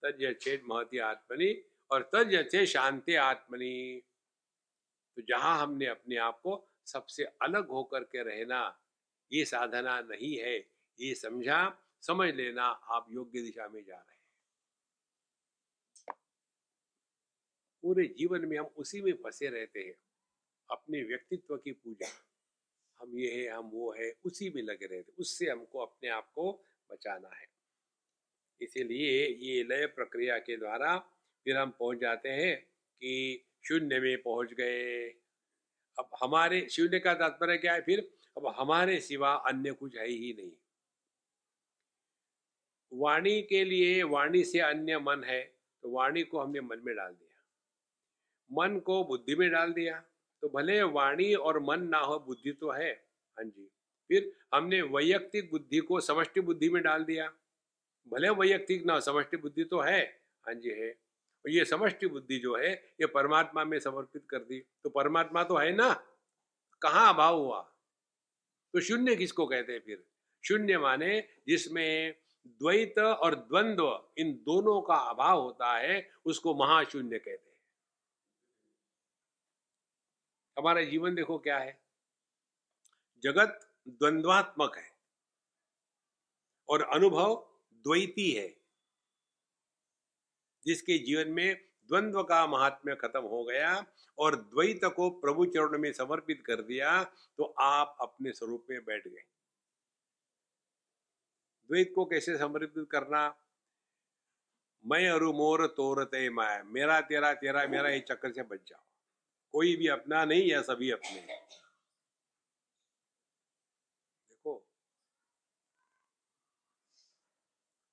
A: तज छेद महती आत्मनि और तज अच्छे शांति आत्मनि। तो जहाँ हमने अपने आप को सबसे अलग होकर के रहना, ये साधना नहीं है, ये समझा। समझ लेना आप योग्य दिशा में जा रहे हैं। पूरे जीवन में हम उसी में फंसे रहते हैं, अपने व्यक्तित्व की पूजा। हम ये है, हम वो है, उसी में लगे रहते उससे हमको अपने आप को बचाना है। इसीलिए ये लय प्रक्रिया के द्वारा फिर हम पहुँच जाते हैं कि शून्य में पहुँच गए। अब हमारे, शून्य का तात्पर्य क्या है? फिर अब हमारे सिवा अन्य कुछ है ही नहीं। वाणी के लिए, वाणी से अन्य मन है तो वाणी को हमने मन में डाल दिया। मन को बुद्धि में डाल दिया तो भले वाणी और मन ना हो, बुद्धि तो है। हाँ जी। फिर हमने वैयक्तिक बुद्धि को समष्टि बुद्धि में डाल दिया। भले वैयक्तिक ना समष्टि बुद्धि तो है। हाँ जी, है। और ये समष्टि बुद्धि जो है, ये परमात्मा में समर्पित कर दी। तो परमात्मा तो है ना? कहाँ अभाव हुआ? तो शून्य किसको कहते हैं फिर? शून्य माने जिसमें द्वैत और द्वंद्व इन दोनों का अभाव होता है, उसको महाशून्य कहते हैं। हमारा जीवन देखो क्या है? जगत द्वंद्वात्मक है और अनुभव द्वैती है, जिसके जीवन में द्वंद्व का महात्म्य खत्म हो गया और द्वैत को प्रभु चरण में समर्पित कर दिया तो आप अपने स्वरूप में बैठ गए। द्वैत को कैसे समर्पित करना? मैं अरु मोर तोरते मैं मेरा तेरा तेरा, मेरा ये चक्कर से बच जाओ। कोई भी अपना नहीं या सभी अपने देखो।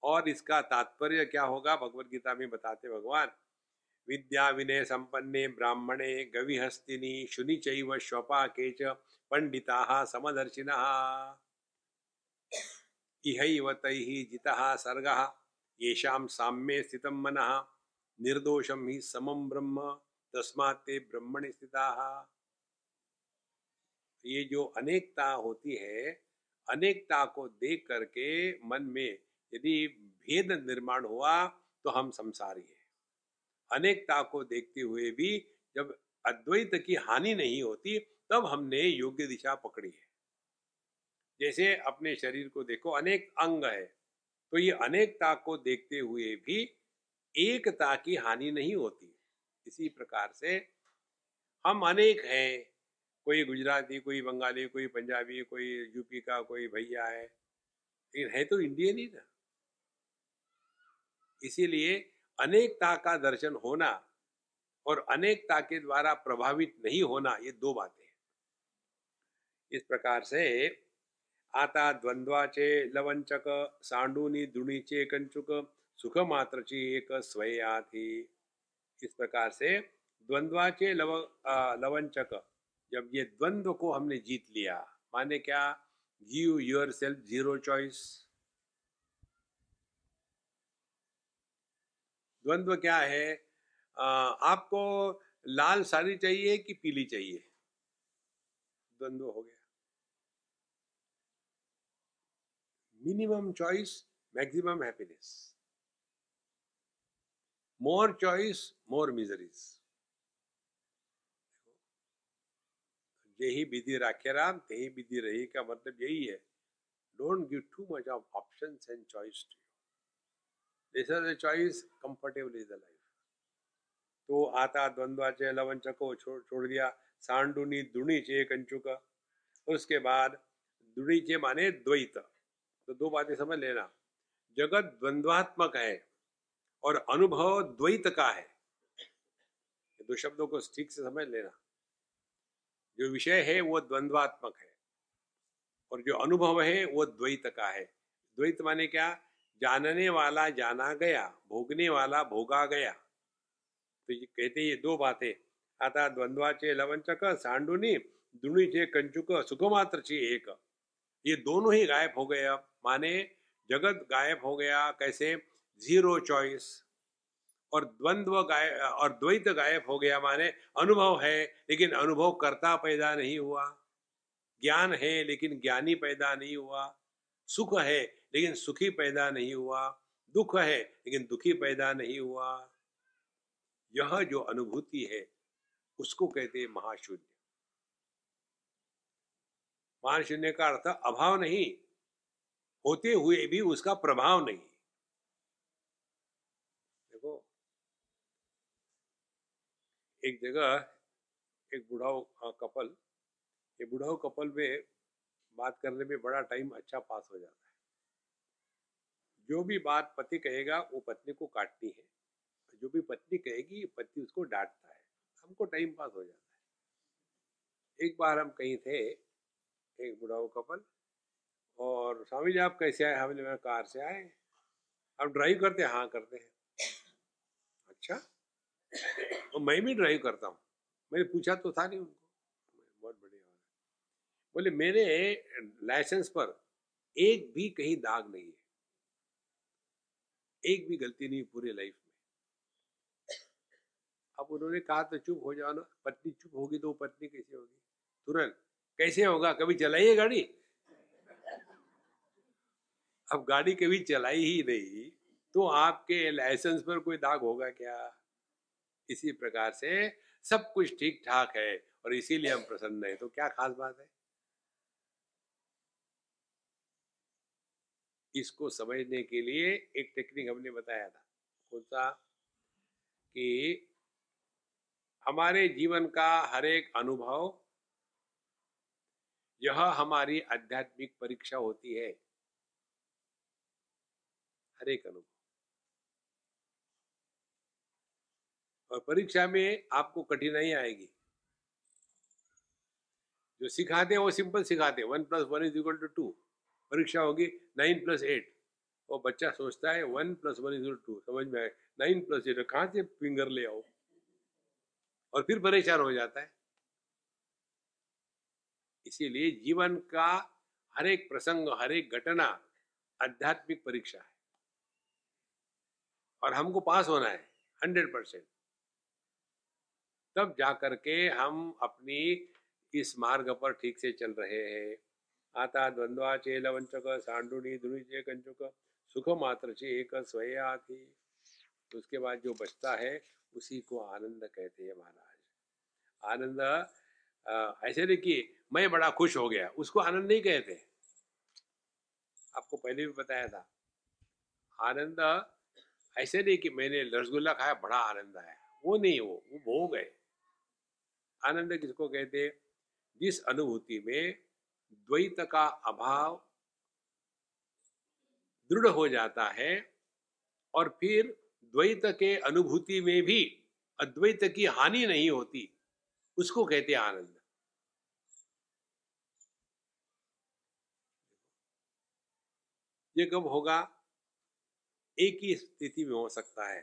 A: और इसका तात्पर्य क्या होगा? भगवत गीता में बताते भगवान, विद्या विनय संपन्ने, ब्राह्मणे, गविहस्तिनी, शुनि चैव, श्वपा केच, पंडिता, समदर्शिना। इहैव तैः जितः सर्गः, येषां साम्ये स्थितं मनः, निर्दोषं हि समं ब्रह्म, तस्माते ब्रह्मण स्थिता। ये जो अनेकता होती है, अनेकता को देख करके मन में यदि भेद निर्माण हुआ तो हम संसारी है। अनेकता को देखते हुए भी जब अद्वैत की हानि नहीं होती, तब हमने योग्य दिशा पकड़ी है। जैसे अपने शरीर को देखो, अनेक अंग है। तो ये अनेकता को देखते हुए भी एकता की हानि नहीं होती। इसी प्रकार से हम अनेक हैं। कोई गुजराती, कोई बंगाली, कोई पंजाबी, कोई यूपी का कोई भैया है। लेकिन है तो इंडियन ही ना। इसीलिए अनेकता का दर्शन होना और अनेकता के द्वारा प्रभावित नहीं होना, ये दो बातें इस प्रकार से आता द्वंद्वाचे लवंचक सांडूनी दुणीचे कंचुक सुख मात्रची एक स्वया थी इस प्रकार से द्वंद्वाचे लव लवंचक जब ये द्वंद्व को हमने जीत लिया माने क्या? Give your self zero choice द्वंद्व क्या है? आ, आपको लाल साड़ी चाहिए कि पीली चाहिए? द्वंद्व हो गया। Minimum choice maximum happiness more choice more miseries यही विधि राखे राम ते विधि रही का मतलब यही है। Don't give too much of options and choice to you this is a choice comfortable is the life तो आता द्वंद्वाचे लवंच को छोड़ छोड़ दिया। सांडुनी, दुणी, चे कंचुक उसके बाद, दुणी, चे माने द्वैत। तो दो बातें समझ लेना। जगत द्वंद्वात्मक है और अनुभव द्वैत का है। दो शब्दों को ठीक से समझ लेना। जो विषय है, वो द्वंद्वात्मक है और जो अनुभव है, वो द्वैत का है। द्वैत माने क्या? जानने वाला जाना गया, भोगने वाला भोगा गया। तो ये कहते ये दो बातें। आता द्वंद्वाचे लवंचक, सांडुनी, दुणीचे कंचुक सुखमात्र एक। ये दोनों ही गायब हो गए माने जगत गायब हो गया, कैसे? ज़ीरो चॉइस और द्वंद्व गाय, और द्वैत गायब हो गया माने अनुभव है, लेकिन अनुभव करता पैदा नहीं हुआ। ज्ञान है, लेकिन ज्ञानी पैदा नहीं हुआ। सुख है, लेकिन सुखी पैदा नहीं हुआ। दुख है, लेकिन दुखी पैदा नहीं हुआ। यह जो अनुभूति है, उसको कहते महाशून्य। महाशून्य का अर्थ अभाव नहीं होते हुए भी उसका प्रभाव नहीं देखो, एक जगह एक बुढ़ाओ कपल, ये बुढ़ाओ कपल में बात करने में बड़ा टाइम अच्छा पास हो जाता है। जो भी बात पति कहेगा, वो पत्नी को काटनी है। जो भी पत्नी कहेगी, पति उसको डांटता है। हमको टाइम पास हो जाता है। एक बार हम कहीं थे, एक बुढ़ाओ कपल और स्वामी जी, आप कैसे आए? हमने मैं कार से आए। आप ड्राइव करते हैं? हाँ करते हैं। अच्छा। और मैं भी ड्राइव करता हूँ। मैंने पूछा तो था नहीं उनको। बहुत बढ़िया बोले, मेरे लाइसेंस पर एक भी कहीं दाग नहीं है। एक भी गलती नहीं पूरे लाइफ में। अब उन्होंने कहा तो चुप हो जाओ ना। पत्नी चुप होगी तो वो पत्नी कैसे होगी? तुरंत, कैसे होगा? कभी चलाइए गाड़ी? अब गाड़ी कभी चलाई ही नहीं तो आपके लाइसेंस पर कोई दाग होगा क्या? इसी प्रकार से सब कुछ ठीक ठाक है और इसीलिए हम प्रसन्न है। तो क्या खास बात है? इसको समझने के लिए एक टेक्निक हमने बताया था। कौन सा? कि हमारे जीवन का हर एक अनुभव, यह हमारी आध्यात्मिक परीक्षा होती है। हर एक अनुभव। और परीक्षा में आपको कठिनाई आएगी। जो सिखाते हैं, वो सिंपल सिखाते हैं। One plus one is equal to two. परीक्षा होगी नाइन प्लस एट। वो बच्चा सोचता है, one plus one is two. समझ में आए नाइन प्लस एट, कहाँ से फिंगर ले आओ? और फिर परेशान हो जाता है। इसीलिए जीवन का हर एक प्रसंग, हर एक घटना आध्यात्मिक परीक्षा है। और हमको पास होना है हंड्रेड परसेंट तब जाकर के हम अपनी इस मार्ग पर ठीक से चल रहे हैं। आता द्वंद्वा चेल वंचक सांडुनी दुनिचे कंचुक, सुख मात्र से एक स्वया थी तो उसके बाद जो बचता है, उसी को आनंद कहते हैं महाराज। आनंद ऐसे देखिए मैं बड़ा खुश हो गया, उसको आनंद नहीं कहते। आपको पहले भी बताया था। आनंद ऐसे नहीं कि मैंने रसगुल्ला खाया, बड़ा आनंद आया। वो नहीं वो वो भोग है आनंद किसको कहते जिस अनुभूति में द्वैत का अभाव दृढ़ हो जाता है और फिर द्वैत के अनुभूति में भी अद्वैत की हानि नहीं होती, उसको कहते आनंद। ये कब होगा? एक ही स्थिति में हो सकता है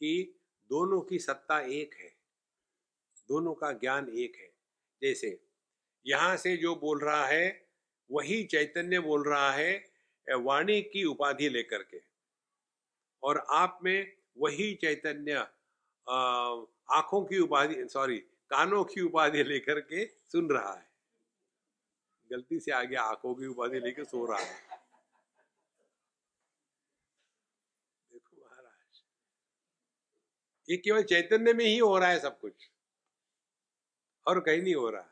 A: कि दोनों की सत्ता एक है, दोनों का ज्ञान एक है। जैसे, यहाँ से जो बोल रहा है, वही चैतन्य बोल रहा है वाणी की उपाधि लेकर के। और आप में वही चैतन्य आँखों की उपाधि, सॉरी, कानों की उपाधि लेकर के सुन रहा है। गलती से आगे आँखों की उपाधि लेकर सो रहा है देखो महाराज ये केवल चैतन्य में ही हो रहा है सब कुछ। और कहीं नहीं हो रहा।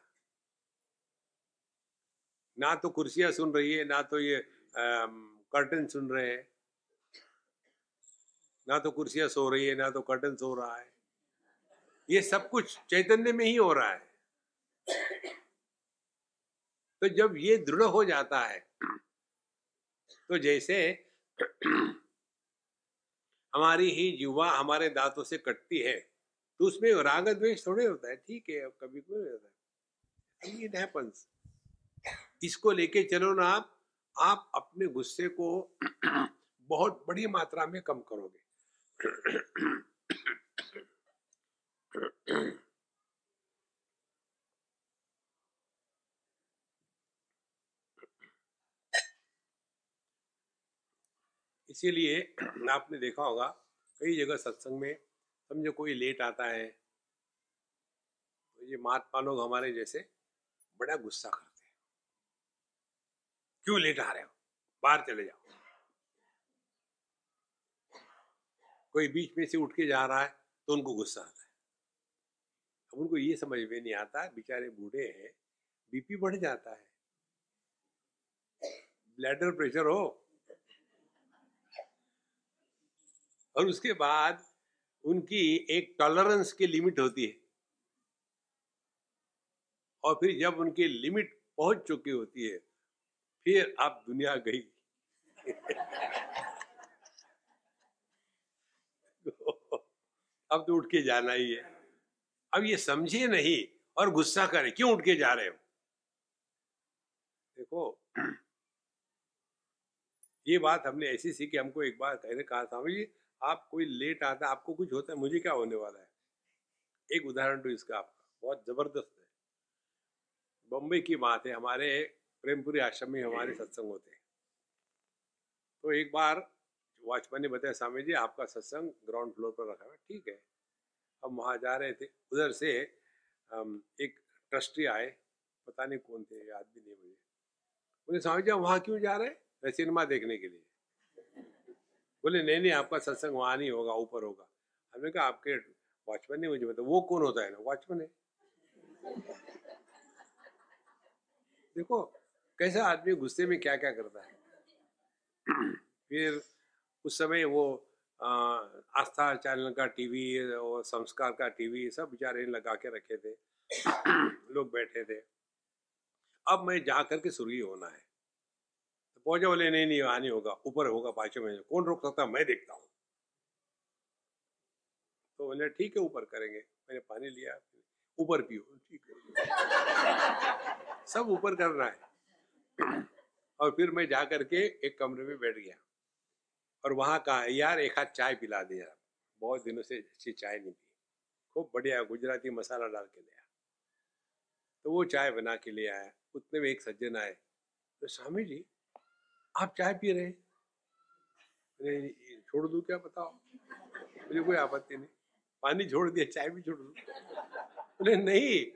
A: ना तो कुर्सियाँ सुन रही है, ना तो ये कर्टन सुन रहे हैं। ना तो कुर्सियाँ सो रही है, ना तो कर्टन सो रहा है। ये सब कुछ चैतन्य में ही हो रहा है। तो जब ये दृढ़ हो जाता है तो जैसे हमारी ही युवा हमारे दांतों से कटती है तो उसमें राग द्वेष थोड़े होता है ठीक है अब कभी कभी होता है इट हैपन्स इसको लेके चलो ना आप आप अपने गुस्से को बहुत बड़ी मात्रा में कम करोगे इसीलिए आपने देखा होगा, कई जगह सत्संग में, समझो कोई लेट आता है तो ये महात्मा लोग हमारे जैसे बड़ा गुस्सा करते हैं। क्यों लेट आ रहे हो? बाहर चले जाओ। कोई बीच में से उठ के जा रहा है तो उनको गुस्सा आता है। अब उनको ये समझ में नहीं आता, बेचारे बूढ़े हैं, बीपी बढ़ जाता है। ब्लैडर प्रेशर हो और उसके बाद उनकी एक टॉलरेंस की लिमिट होती है। और फिर जब उनकी लिमिट पहुँच चुकी होती है, फिर आप दुनिया गई। अब तो उठ के जाना ही है। अब ये समझे नहीं और गुस्सा करे, क्यों उठ के जा रहे हो? देखो, ये बात हमने ऐसी सीखी, हमको एक बार कहने कहा था, जी आप कोई लेट आता है आपको कुछ होता है मुझे क्या होने वाला है? एक उदाहरण तो इसका आपका बहुत ज़बरदस्त है। बम्बई की बात है हमारे प्रेमपुरी आश्रम में हमारे सत्संग होते हैं। तो एक बार वॉचमैन ने बताया स्वामी जी आपका सत्संग ग्राउंड फ्लोर पर रखा है ठीक है। हम वहाँ जा रहे थे उधर से एक ट्रस्टी आए पता नहीं कौन थे याद भी नहीं मुझे। बोले स्वामी जी वहाँ क्यों जा रहे हैं? सिनेमा देखने के लिए। बोले, नहीं नहीं, आपका सत्संग वहाँ नहीं होगा, ऊपर होगा। हमने कहा, आपके वॉचमैन ने मुझे बताया वो कौन होता है ना? वॉचमैन है। देखो, कैसा आदमी गुस्से में क्या क्या करता है। फिर उस समय वो आस्था चैनल का टीवी और संस्कार का टीवी सब बेचारे लगा के रखे थे। लोग बैठे थे। अब मैं जा करके सुर्गी होना है। पहुँचे बोले नहीं नहीं, आनी होगा, ऊपर होगा पाँचों में कौन रोक सकता मैं देखता हूँ। तो बोले, ठीक है, ऊपर करेंगे। मैंने पानी लिया। ऊपर पियो। ठीक है। सब ऊपर करना है। और फिर मैं जा करके एक कमरे में बैठ गया। और वहाँ कहा, यार, एक हाथ चाय पिला दे यार। बहुत दिनों से अच्छी चाय नहीं पी। खूब बढ़िया गुजराती मसाला डाल के लिया तो वो चाय बना के ले आया। उतने में एक सज्जन आए। तो स्वामी जी आप चाय पी रहे हैं? छोड़ दू क्या बताओ? मुझे कोई आपत्ति नहीं। पानी छोड़ दिया, चाय भी छोड़ दू। बोले, नहीं,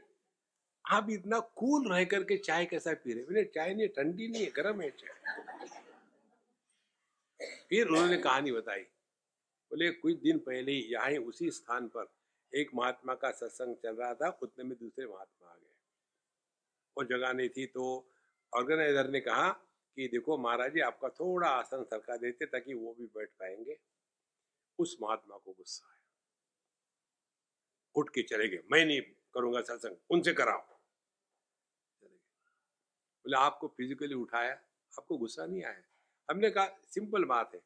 A: आप इतना कूल रह करके चाय कैसा पी रहे बोले, चाय नहीं ठंडी नहीं है, गर्म है चाय। फिर उन्होंने कहानी बताई। बोले, कुछ दिन पहले ही यहाँ उसी स्थान पर एक महात्मा का सत्संग चल रहा था, उतने में दूसरे महात्मा आ गए। और जगह नहीं थी तो ऑर्गेनाइजर ने कहा कि देखो महाराज जी, आपका थोड़ा आसन सरका देते ताकि वो भी बैठ पाएँगे। उस महात्मा को गुस्सा आया। उठ के चले गए। मैं नहीं करूँगा सत्संग, उनसे कराओ। बोले, आपको फिजिकली उठाया, आपको गुस्सा नहीं आया? हमने कहा सिंपल बात है।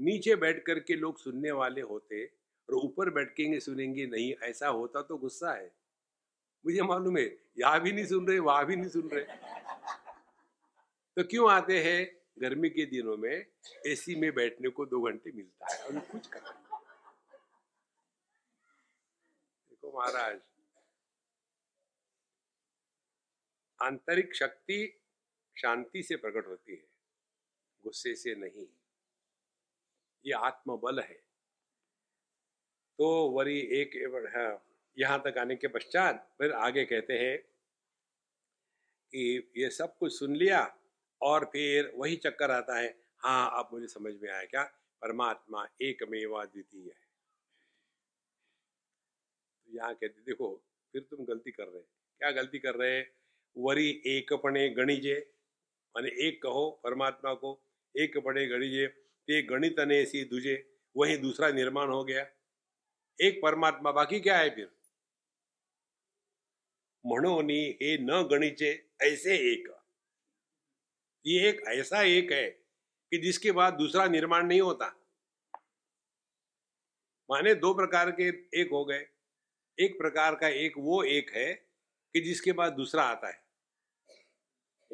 A: नीचे बैठ करके लोग सुनने वाले होते और ऊपर बैठ के सुनेंगे, नहीं, ऐसा होता तो गुस्सा है। मुझे मालूम है, यहाँ भी नहीं सुन रहे, वहाँ भी नहीं सुन रहे। तो क्यों आते हैं? गर्मी के दिनों में एसी में बैठने को दो घंटे मिलता है और कुछ कर देखो महाराज आंतरिक शक्ति शांति से प्रकट होती है गुस्से से नहीं। ये आत्मबल है। तो वरी एक हाँ, यहाँ तक आने के पश्चात फिर आगे कहते हैं कि ये सब कुछ सुन लिया और फिर वही चक्कर आता है हाँ अब मुझे समझ में आया क्या? परमात्मा एक मेवा द्वितीय है। तो यहाँ कहते देखो, फिर तुम गलती कर रहे क्या गलती कर रहे वरी एक पणे गणिजे, माने एक कहो परमात्मा को, एक बड़े गणिजे, ते गणित ने सी दूजे, वही दूसरा निर्माण हो गया। एक परमात्मा, बाकी क्या है फिर? म्हणोनी हे न गणिचे ऐसे एक। ये एक ऐसा एक है कि जिसके बाद दूसरा निर्माण नहीं होता। माने दो प्रकार के एक हो गए। एक प्रकार का एक वो एक है कि जिसके बाद दूसरा आता है।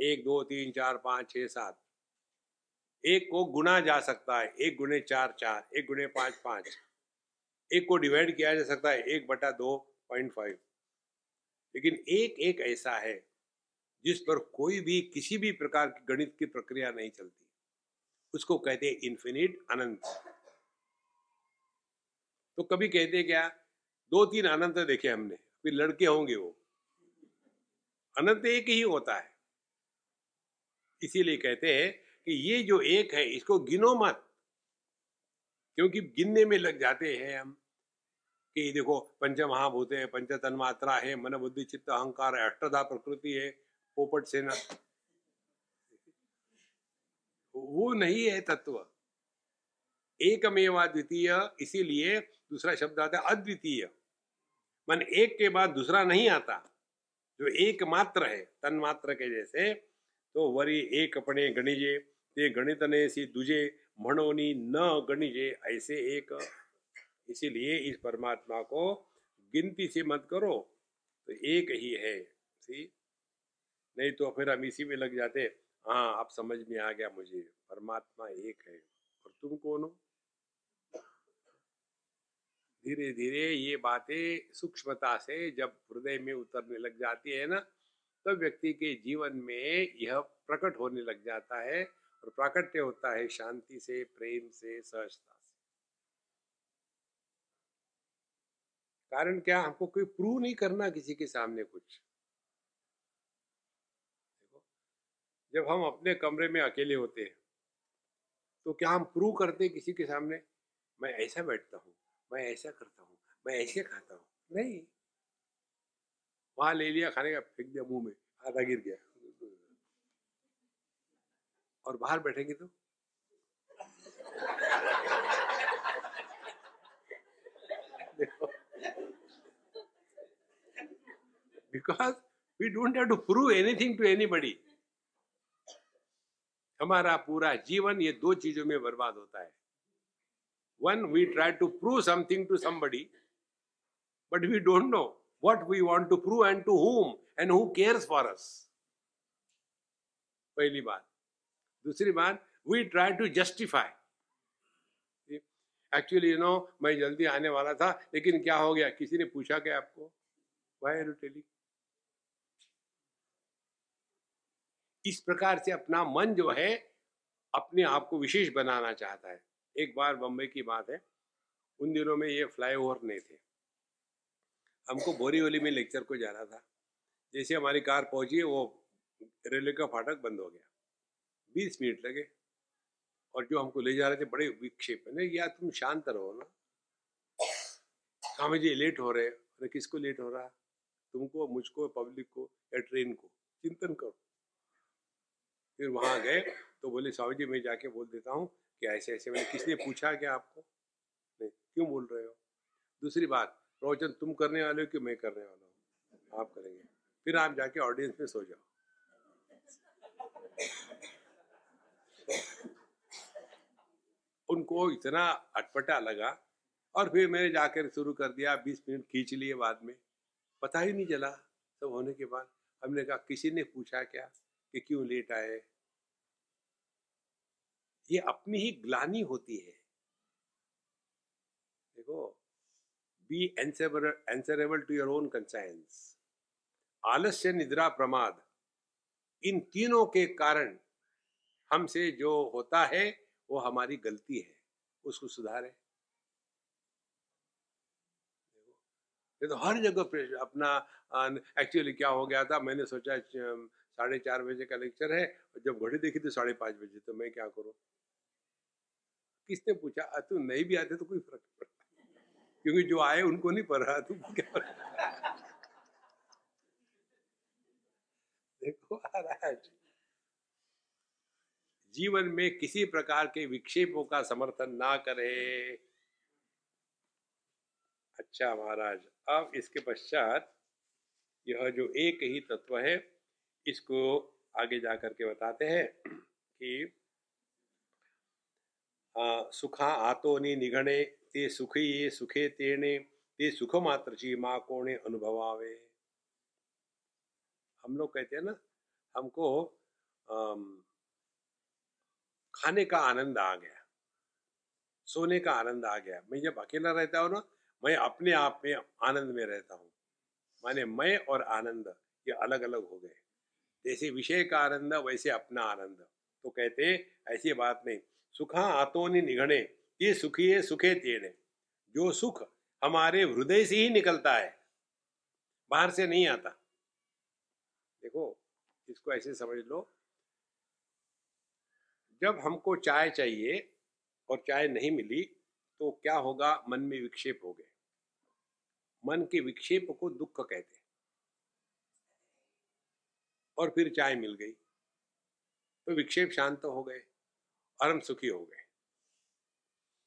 A: एक, दो, तीन, चार, पाँच, छह, सात। एक को गुना जा सकता है। एक गुणे चार चार। एक गुणे पाँच पाँच। एक को डिवाइड किया जा सकता है। एक बटा दो पॉइंट फाइव। लेकिन एक एक ऐसा है जिस पर कोई भी, किसी भी प्रकार की गणित की प्रक्रिया नहीं चलती। उसको कहते हैं इन्फिनिट अनंत तो कभी कहते क्या दो तीन अनंत देखे हमने फिर लड़के होंगे वो। अनंत एक ही होता है। इसीलिए कहते हैं कि ये जो एक है, इसको गिनो मत। क्योंकि गिनने में लग जाते हैं हम कि देखो पंच महाभूत है पंच तन्मात्रा है मन बुद्धि चित्त, अहंकार है अष्टधा प्रकृति है। पोपट सेना। वो नहीं है तत्व। एकमेवा द्वितीय, इसीलिए दूसरा शब्द आता है अद्वितीय। मन एक के बाद दूसरा नहीं आता। जो एक मात्र है तन मात्र के जैसे तो वरी एक अपने गणिजे, ते गणितने सी दूजे, म्हणोनी न गणिजे, ऐसे एक। इसीलिए इस परमात्मा को गिनती से मत करो तो एक ही है। सी? नहीं तो फिर हम इसी में लग जाते हाँ अब समझ में आ गया मुझे, परमात्मा एक है, और तुम कौन हो? धीरे धीरे ये बातें सूक्ष्मता से जब हृदय में उतरने लग जाती है ना तो व्यक्ति के जीवन में यह प्रकट होने लग जाता है, और प्राकट्य होता है शांति से, प्रेम से, सहजता से। कारण क्या? हमको कोई प्रूव नहीं करना किसी के सामने कुछ। जब हम अपने कमरे में अकेले होते हैं तो क्या हम प्रूव करते किसी के सामने, मैं ऐसा बैठता हूँ, मैं ऐसा करता हूँ, मैं ऐसे खाता हूँ नहीं। वहाँ ले लिया खाने का, फेंक दिया मुँह में, आधा गिर गया। और बाहर बैठेंगे तो? Because we don't have to prove anything to anybody हमारा पूरा जीवन ये दो चीज़ों में बर्बाद होता है। When we try to prove something to somebody but we don't know what we want to prove and to whom and who cares for us पहली बात। दूसरी बात we try to justify actually you know मैं जल्दी आने वाला था, लेकिन क्या हो गया? किसी ने पूछा क्या आपको? वाई आर यू टेलिंग इस प्रकार से अपना मन जो है, अपने आप को विशेष बनाना चाहता है। एक बार बम्बई की बात है, उन दिनों में ये फ्लाईओवर नहीं थे। हमको बोरीवली में लेक्चर को जाना था। जैसे हमारी कार पहुँची, वो रेलवे का फाटक बंद हो गया। बीस मिनट लगे। और जो हमको ले जा रहे थे, बड़े विक्षेप नहीं, या तुम शांत रहो ना। कहा जी लेट हो रहे? अरे, किसको लेट हो रहा? तुमको, मुझको, पब्लिक को, या ट्रेन को। चिंतन करो। फिर वहाँ गए तो बोले, स्वामी जी, मैं जाके बोल देता हूँ कि ऐसे ऐसे मैंने किसने पूछा क्या आपको? नहीं, क्यों बोल रहे हो? दूसरी बात, प्रवचन तुम करने वाले हो कि मैं करने वाला हूँ? आप करेंगे। फिर आप जाके ऑडियंस में सो जाओ। उनको इतना अटपटा लगा और फिर मैंने जाकर शुरू कर दिया, बीस मिनट खींच लिए बाद में। पता ही नहीं चला, सब होने के बाद। हमने कहा, किसी ने पूछा क्या? कि क्यों लेट आए? ये अपनी ही ग्लानी होती है। देखो, be answerable to your own conscience. आलस्य, निद्रा, प्रमाद, इन तीनों के कारण हमसे जो होता है, वो हमारी गलती है। उसको सुधारे। तो हर जगह अपना एक्चुअली क्या हो गया था? मैंने सोचा साढ़े चार बजे का लेक्चर है, और जब घड़ी देखी तो साढ़े पाँच बजे तो मैं क्या करूँ? किसने पूछा? तू नहीं भी आते तो कोई फ़र्क नहीं पड़ता। क्योंकि जो आए उनको नहीं पढ़ रहा तुम क्या देखो महाराज, जीवन में किसी प्रकार के विक्षेपों का समर्थन ना करे। अच्छा महाराज, अब इसके पश्चात यह जो एक ही तत्व है इसको आगे जाकर के बताते हैं कि सुखा आतोनी निगणे, ते सुखी ये सुखे तेने ते सुख मात्र ची माँ कोणे अनुभवावे। हम लोग कहते हैं ना, हमको खाने का आनंद आ गया, सोने का आनंद आ गया। मैं जब अकेला रहता हूँ ना, मैं अपने आप में आनंद में रहता हूँ। माने मैं और आनंद ये अलग अलग हो गए। जैसे विषय का आनंद, वैसे अपना आनंद। तो कहते ऐसी बात नहीं। सुखा आतोनि निगणे ये सुखी है, सुखे तेने जो सुख हमारे हृदय से ही निकलता है, बाहर से नहीं आता। देखो, इसको ऐसे समझ लो। जब हमको चाय चाहिए और चाय नहीं मिली तो क्या होगा? मन में विक्षेप हो गए। मन के विक्षेप को दुख कहते और फिर चाय मिल गई। तो विक्षेप शांत हो गए और हम सुखी हो गए।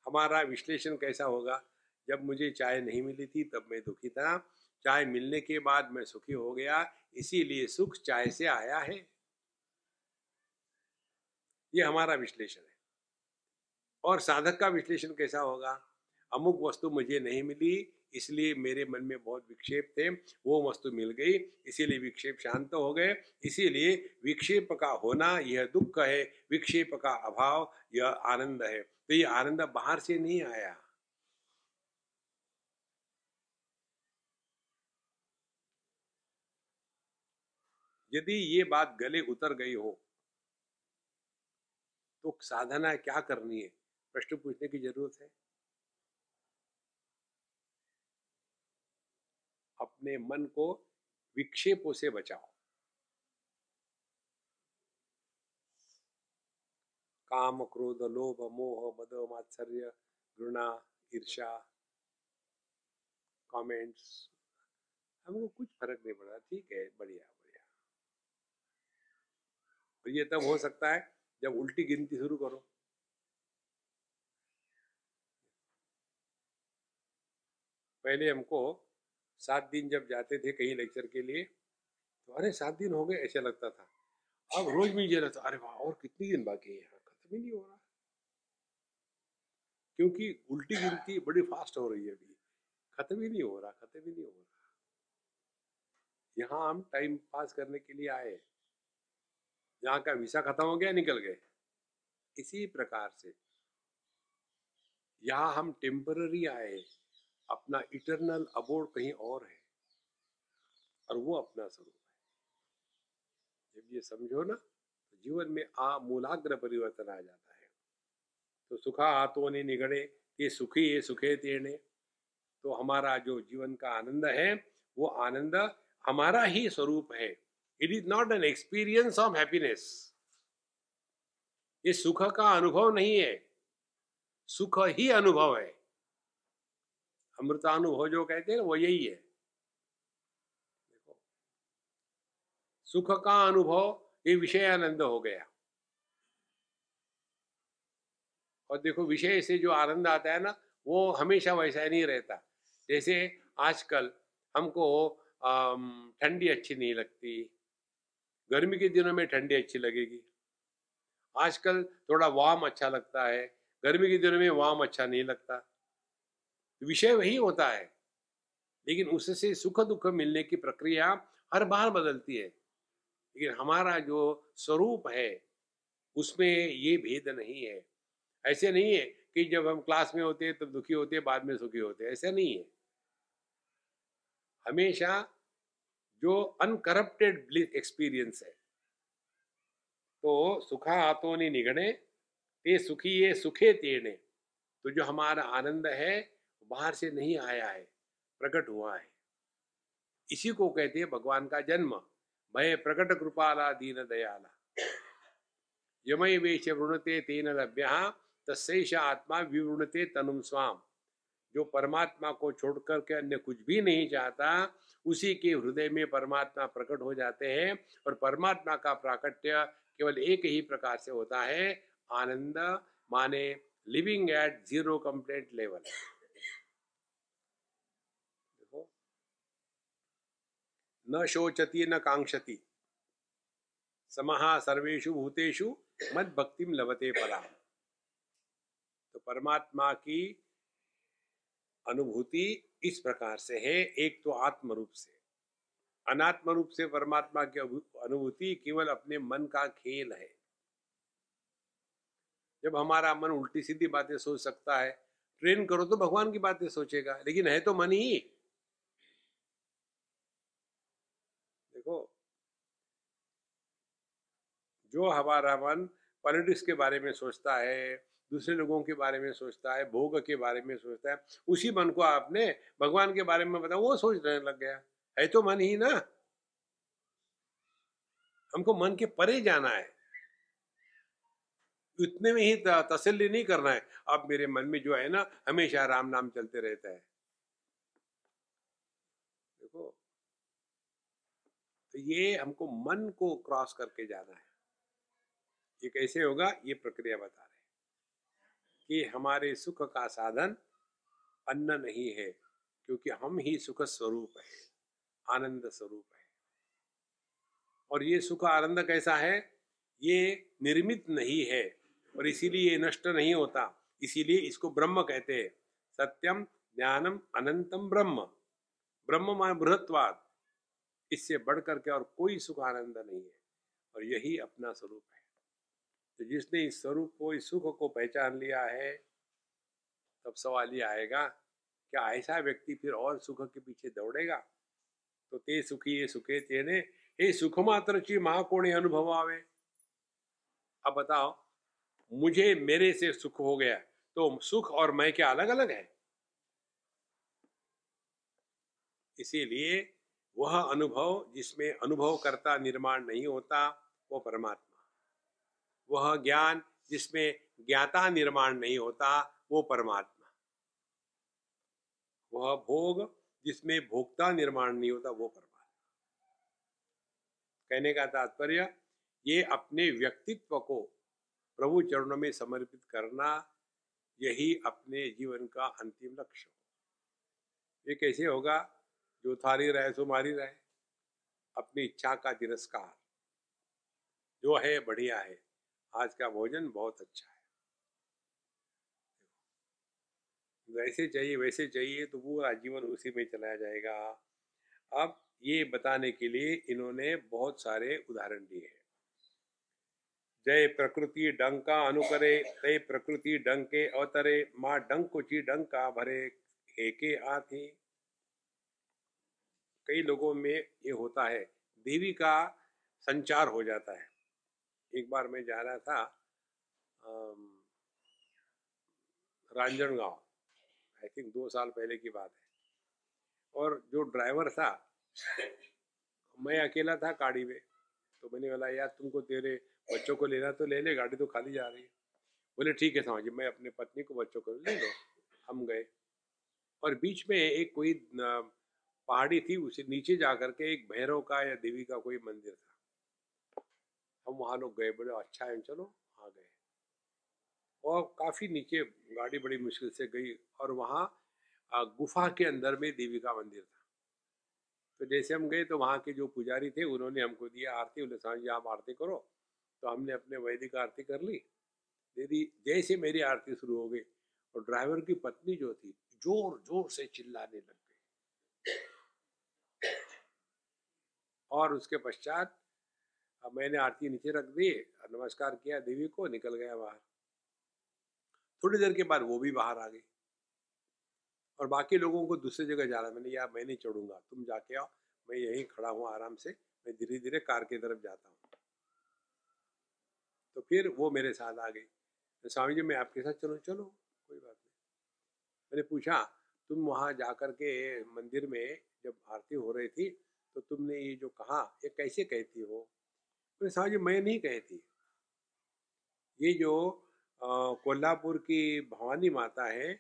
A: हमारा विश्लेषण कैसा होगा? जब मुझे चाय नहीं मिली थी, तब मैं दुखी था। चाय मिलने के बाद मैं सुखी हो गया, इसीलिए सुख चाय से आया है। ये हमारा विश्लेषण है। और साधक का विश्लेषण कैसा होगा? अमुक वस्तु मुझे नहीं मिली इसलिए मेरे मन में बहुत विक्षेप थे, वो वस्तु मिल गई। इसीलिए विक्षेप शांत हो गए। इसीलिए विक्षेप का होना यह दुख है, विक्षेप का अभाव, यह आनंद है। तो ये आनंद बाहर से नहीं आया। यदि ये बात गले उतर गई हो तो साधना क्या करनी है? प्रश्न पूछने की ज़रूरत है? अपने मन को विक्षेपों से बचाओ। काम, क्रोध, लोभ, मोह मद मात्सर्य, घृणा ईर्षा कमेंट्स हमको कुछ फ़र्क नहीं पड़ा। ठीक है, बढ़िया बढ़िया। तो ये तब हो सकता है जब उल्टी गिनती शुरू करो। पहले हमको सात दिन जब जाते थे कहीं लेक्चर के लिए तो अरे सात दिन हो गए ऐसा लगता था। अब रोज में ये रहता अरे वाह और कितने दिन बाकी है यहाँ? खत्म ही नहीं हो रहा। क्योंकि उल्टी गिनती बड़ी फास्ट हो रही है अभी। खत्म ही नहीं हो रहा खत्म ही नहीं हो रहा। यहाँ हम टाइम पास करने के लिए आए। जहाँ का वीसा खत्म हो गया निकल गए। इसी प्रकार से। यहाँ हम टेम्पररी आए। अपना इटरनल अबोर्ड कहीं और है, और वो अपना स्वरूप है। जब ये समझो ना तो जीवन में आ मूलाग्र परिवर्तन आ जाता है। तो सुखा हाथों ने निगड़े, ये सुखी, ये सुखे तेने। तो हमारा जो जीवन का आनंद है, वो आनंद हमारा ही स्वरूप है। It is not an experience of happiness ये सुख का अनुभव नहीं है। सुख ही अनुभव है। अमृतानुभव जो कहते हैं वो यही है। देखो, सुख का अनुभव ये विषय आनंद हो गया। और देखो, विषय से जो आनंद आता है ना, वो हमेशा वैसा ही नहीं रहता। जैसे आजकल हमको ठंडी अच्छी नहीं लगती। गर्मी के दिनों में ठंडी अच्छी लगेगी। आजकल थोड़ा वाम अच्छा लगता है। गर्मी के दिनों में वाम अच्छा नहीं लगता। विषय वही होता है। लेकिन उससे सुख दुख मिलने की प्रक्रिया हर बार बदलती है। लेकिन हमारा जो स्वरूप है, उसमें ये भेद नहीं है। ऐसे नहीं है कि जब हम क्लास में होते हैं, तब दुखी होते हैं, बाद में सुखी होते हैं। ऐसा नहीं है। हमेशा जो अनकरप्टेड एक्सपीरियंस है तो सुखा आतो ने निगणे ते सुखी ये सुखे तेने। तो जो हमारा आनंद है बाहर से नहीं आया है, प्रकट हुआ है। इसी को कहते हैं भगवान का जन्म। भय प्रकट कृपाला दीन दयाला। यमय वेश वृणते तेन लभ्य तस्ष आत्मा विवृणते तनुम स्वाम। जो परमात्मा को छोड़ करके अन्य कुछ भी नहीं चाहता, उसी के हृदय में परमात्मा प्रकट हो जाते हैं और परमात्मा का प्राकट्य केवल एक ही प्रकार से होता है, आनंद माने living at zero complaint level न शोचती, न कांक्षति समहा सर्वेशु भूतेषु मद भक्तिम लवते परा। तो परमात्मा की अनुभूति इस प्रकार से है, एक तो आत्म रूप से। अनात्म रूप से परमात्मा की अनुभूति केवल अपने मन का खेल है। जब हमारा मन उल्टी सीधी बातें सोच सकता है, ट्रेन करो तो भगवान की बातें सोचेगा, लेकिन है तो मन ही देखो जो हमारा मन पॉलिटिक्स के बारे में सोचता है, दूसरे लोगों के बारे में सोचता है, भोग के बारे में सोचता है, उसी मन को आपने भगवान के बारे में बताया, वो सोचने लग गया। है तो मन ही ना। हमको मन के परे जाना है। इतने में ही तसल्ली नहीं करना है। अब मेरे मन में जो है ना, हमेशा राम नाम चलते रहता है। देखो तो ये हमको मन को क्रॉस करके जाना है। ये कैसे होगा? ये प्रक्रिया बता रहे कि हमारे सुख का साधन अन्न नहीं है, क्योंकि हम ही सुख स्वरूप है, आनंद स्वरूप है। और ये सुख आनंद कैसा है? ये निर्मित नहीं है और इसीलिए ये नष्ट नहीं होता। इसीलिए इसको ब्रह्म कहते हैं। सत्यम, ज्ञानम, अनंतम ब्रह्म। ब्रह्म मान बृहत्वाद। इससे बढ़ करके और कोई सुख आनंद नहीं है। और यही अपना स्वरूप है। तो जिसने इस स्वरूप को, इस सुख को पहचान लिया है, तब सवाल ये आएगा, क्या ऐसा व्यक्ति फिर और सुख के पीछे दौड़ेगा? तो ते सुखी, ये सुखे तेने, हे सुख मात्र ची महाकोणी अनुभव आवे। अब बताओ, मुझे, मेरे से सुख हो गया तो सुख और मैं क्या अलग अलग है? इसीलिए वह अनुभव जिसमें अनुभव करता निर्माण नहीं होता, वो परमात्मा वह ज्ञान जिसमें ज्ञाता निर्माण नहीं होता, वो परमात्मा। वह भोग जिसमें भोक्ता निर्माण नहीं होता, वो परमात्मा। कहने का तात्पर्य, ये अपने व्यक्तित्व को प्रभु चरणों में समर्पित करना, यही अपने जीवन का अंतिम लक्ष्य हो ये कैसे होगा? जो थारी रहे, सो मारी रहे। अपनी इच्छा का तिरस्कार। जो है, बढ़िया है। आज का भोजन बहुत अच्छा है। वैसे चाहिए वैसे चाहिए तो पूरा जीवन उसी में चलाया जाएगा। अब ये बताने के लिए इन्होंने बहुत सारे उदाहरण दिए हैं। जय प्रकृति डंका अनुकरे, तय प्रकृति डंके अवतरे, माँ डंकुची डंका भरे हेके आती कई लोगों में ये होता है, देवी का संचार हो जाता है। एक बार मैं जा रहा था रंजन रांजनगांव आई थिंक दो साल पहले की बात है। और जो ड्राइवर था, मैं अकेला था गाड़ी में। तो मैंने बोला, यार, तुमको तेरे बच्चों को लेना तो ले ले, गाड़ी तो खाली जा रही है। बोले, ठीक है, समझिए, मैं अपने पत्नी को बच्चों को ले लो, हम गए। और बीच में एक कोई पहाड़ी थी, उसे नीचे जा करके एक भैरव का या देवी का कोई मंदिर था। हम वहाँ लोग गए, बोले अच्छा है, चलो, आ गए। और काफ़ी नीचे गाड़ी बड़ी मुश्किल से गई और वहाँ गुफा के अंदर में देवी का मंदिर था। तो जैसे हम गए तो वहाँ के जो पुजारी थे, उन्होंने हमको दिया आरती, बोले, साँझ जी, आप आरती करो। तो हमने अपने वैदिक आरती कर ली। दीदी, जैसे मेरी आरती शुरू हो गई, और ड्राइवर की पत्नी जो थी, ज़ोर ज़ोर से चिल्लाने लग गई। और उसके पश्चात मैंने आरती नीचे रख दी, नमस्कार किया, देवी को निकल गया बाहर। थोड़ी देर के बाद वो भी बाहर आ गई। और बाकी लोगों को दूसरी जगह जा रहा, मैंने यार, मैं नहीं चढ़ूँगा, तुम जाके आओ, मैं यहीं खड़ा हूँ आराम से, मैं धीरे धीरे कार की तरफ़ जाता हूँ। तो फिर वो मेरे साथ आ गई। तो स्वामी जी, मैं आपके साथ चलो? चलो, कोई बात नहीं। मैंने पूछा, तुम वहाँ जा कर के मंदिर में जब आरती हो रही थी तो तुमने ये जो कहा, ये कैसे कहती हो? तो स्वामी जी मैं नहीं कहती। ये जो कोल्हापुर की भवानी माता है,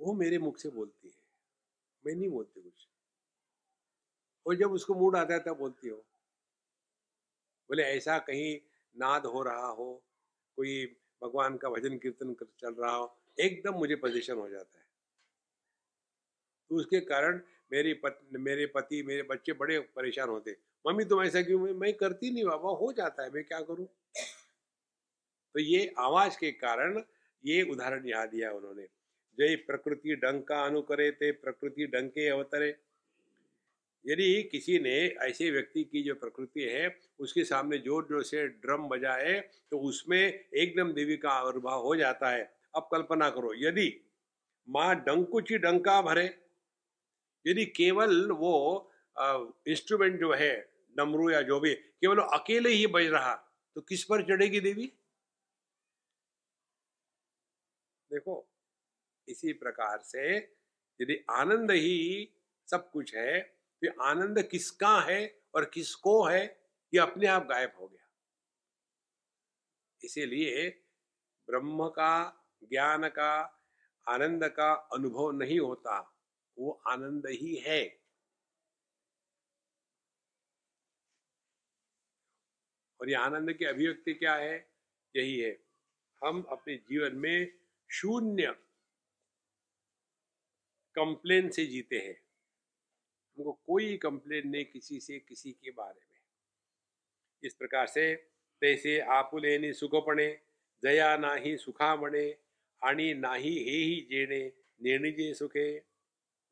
A: वो मेरे मुख से बोलती है। मैं नहीं बोलती कुछ। और जब उसको मूड आता है तब बोलती हो। बोले, ऐसा कहीं नाद हो रहा हो, कोई भगवान का भजन कीर्तन कर, चल रहा हो, एकदम मुझे पोजिशन हो जाता है। तो उसके कारण मेरी पत्नी मेरे पति, मेरे बच्चे बड़े परेशान होते। मम्मी तुम ऐसा क्यों, मैं करती नहीं बाबा, हो जाता है, मैं क्या करूँ? तो ये आवाज़ के कारण ये उदाहरण याद दिया उन्होंने। जय प्रकृति डंका अनुकरे ते प्रकृति डंके अवतरे। यदि किसी ने ऐसे व्यक्ति की जो प्रकृति है, उसके सामने ज़ोर ज़ोर से ड्रम बजाए तो उसमें एकदम देवी का आविर्भाव हो जाता है। अब कल्पना करो, यदि माँ डंकुची डंका भरे, यदि केवल वो इंस्ट्रूमेंट जो है डमरू या जो भी, केवल अकेले ही बज रहा। तो किस पर चढ़ेगी देवी? देखो, इसी प्रकार से यदि आनंद ही सब कुछ है तो आनंद किसका है और किसको है, ये अपने आप गायब हो गया। इसीलिए ब्रह्म का, ज्ञान का, आनंद का अनुभव नहीं होता, वो आनंद ही है। और ये आनंद की अभिव्यक्ति क्या है? यही है। हम अपने जीवन में शून्य कंप्लेन से जीते हैं। हमको कोई कंप्लेन नहीं किसी से, किसी के बारे में। इस प्रकार से तैसे आपुलेनी सुखपणे जया सुखामणे आणि नाही हे ही जेणे निर्णिजे सुखे।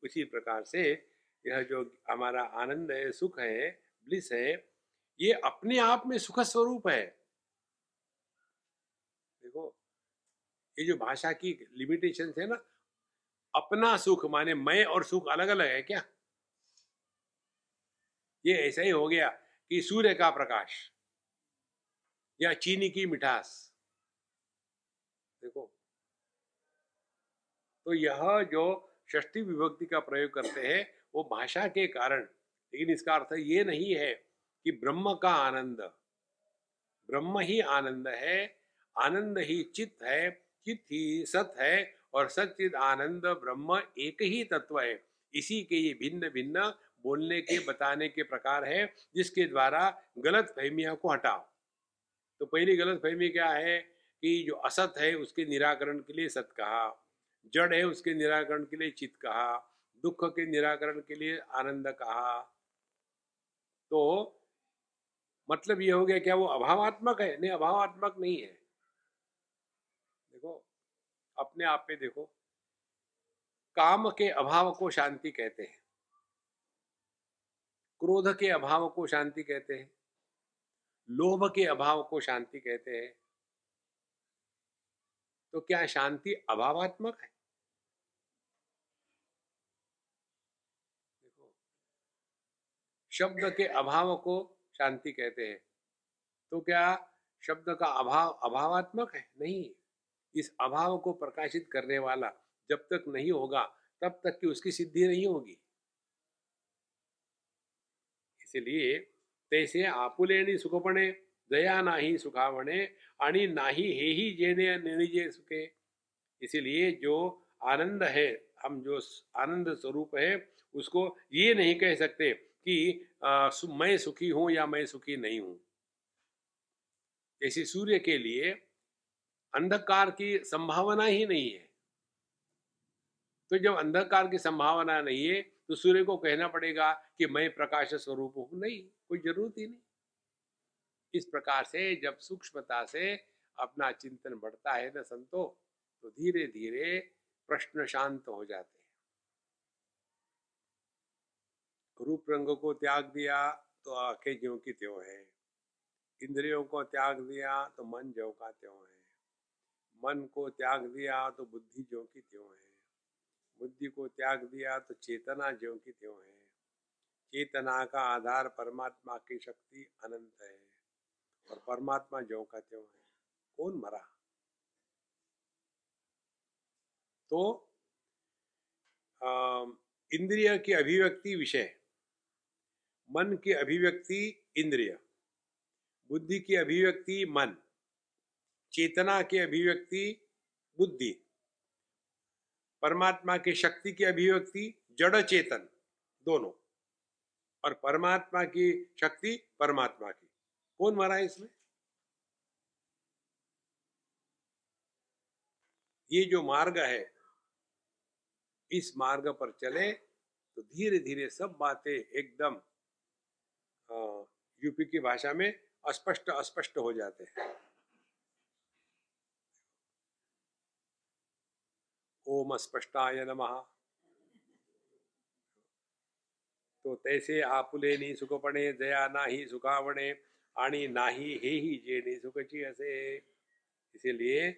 A: उसी प्रकार से यह जो हमारा आनंद है, सुख है, ब्लिस है ये अपने आप में सुख स्वरूप है। देखो, ये जो भाषा की लिमिटेशन है ना, अपना सुख माने मैं और सुख अलग अलग है क्या? ये ऐसा ही हो गया कि सूर्य का प्रकाश या चीनी की मिठास। देखो तो यह जो षष्ठी विभक्ति का प्रयोग करते हैं, वो भाषा के कारण, लेकिन इसका अर्थ ये नहीं है कि ब्रह्म का आनंद। ब्रह्म ही आनंद है, आनंद ही चित्त है, चित्त ही सत है, और सचिद आनंद ब्रह्म एक ही तत्व है। इसी के ये भिन्न भिन्न बोलने के, बताने के प्रकार है, जिसके द्वारा गलत फहमिया को हटाओ। तो पहली गलत फहमी क्या है कि जो असत है, उसके निराकरण के लिए सत कहा। जड़ है, उसके निराकरण के लिए चित कहा। दुख के निराकरण के लिए आनंद कहा। तो मतलब ये हो गया क्या वो अभावात्मक है? नहीं, अभावात्मक नहीं है। देखो, अपने आप पे देखो। काम के अभाव को शांति कहते हैं। क्रोध के अभाव को शांति कहते हैं। लोभ के अभाव को शांति कहते हैं। तो क्या शांति अभावात्मक है? देखो, शब्द के अभाव को शांति कहते हैं। तो क्या शब्द का अभाव अभावात्मक है? नहीं। इस अभाव को प्रकाशित करने वाला जब तक नहीं होगा, तब तक की उसकी सिद्धि नहीं होगी। इसलिए तैसे आपुलेणी सुखपणे, दया नाही सुखावणे आणि नाही हे ही जेने निजे सुखे। इसीलिए जो आनंद है, हम जो आनंद स्वरूप है, उसको ये नहीं कह सकते। कि मैं सुखी हूँ या मैं सुखी नहीं हूँ? जैसे सूर्य के लिए अंधकार की संभावना ही नहीं है। तो जब अंधकार की संभावना नहीं है तो सूर्य को कहना पड़ेगा कि मैं प्रकाश स्वरूप हूँ। नहीं, कोई ज़रूरत ही नहीं। इस प्रकार से जब सूक्ष्मता से अपना चिंतन बढ़ता है ना संतो तो धीरे धीरे प्रश्न शांत हो जाते हैं रूप रंग को त्याग दिया तो आँखें ज्यो की त्यों है। इंद्रियों को त्याग दिया तो मन ज्यो का त्यों है। मन को त्याग दिया तो बुद्धि ज्यो की त्यों है। बुद्धि को त्याग दिया तो चेतना ज्यो की त्यों है। चेतना का आधार परमात्मा की शक्ति अनंत है, और परमात्मा ज्यो का त्यों है। कौन मरा? तो इंद्रिय की अभिव्यक्ति विषय। मन की अभिव्यक्ति इंद्रिय, बुद्धि की अभिव्यक्ति मन, चेतना की अभिव्यक्ति बुद्धि, परमात्मा की शक्ति की अभिव्यक्ति जड़ चेतन दोनों, और परमात्मा की शक्ति परमात्मा की। कौन मरा है इसमें? ये जो मार्ग है, इस मार्ग पर चले तो धीरे धीरे सब बातें एकदम यूपी की भाषा में अस्पष्ट अस्पष्ट हो जाते हैं। ओम स्पष्टाय नमः। तो तैसे आपुले नी सुखपणे, दया नाही सुखावणे, आणि नाही हे ही जे सुखची असे। इसीलिए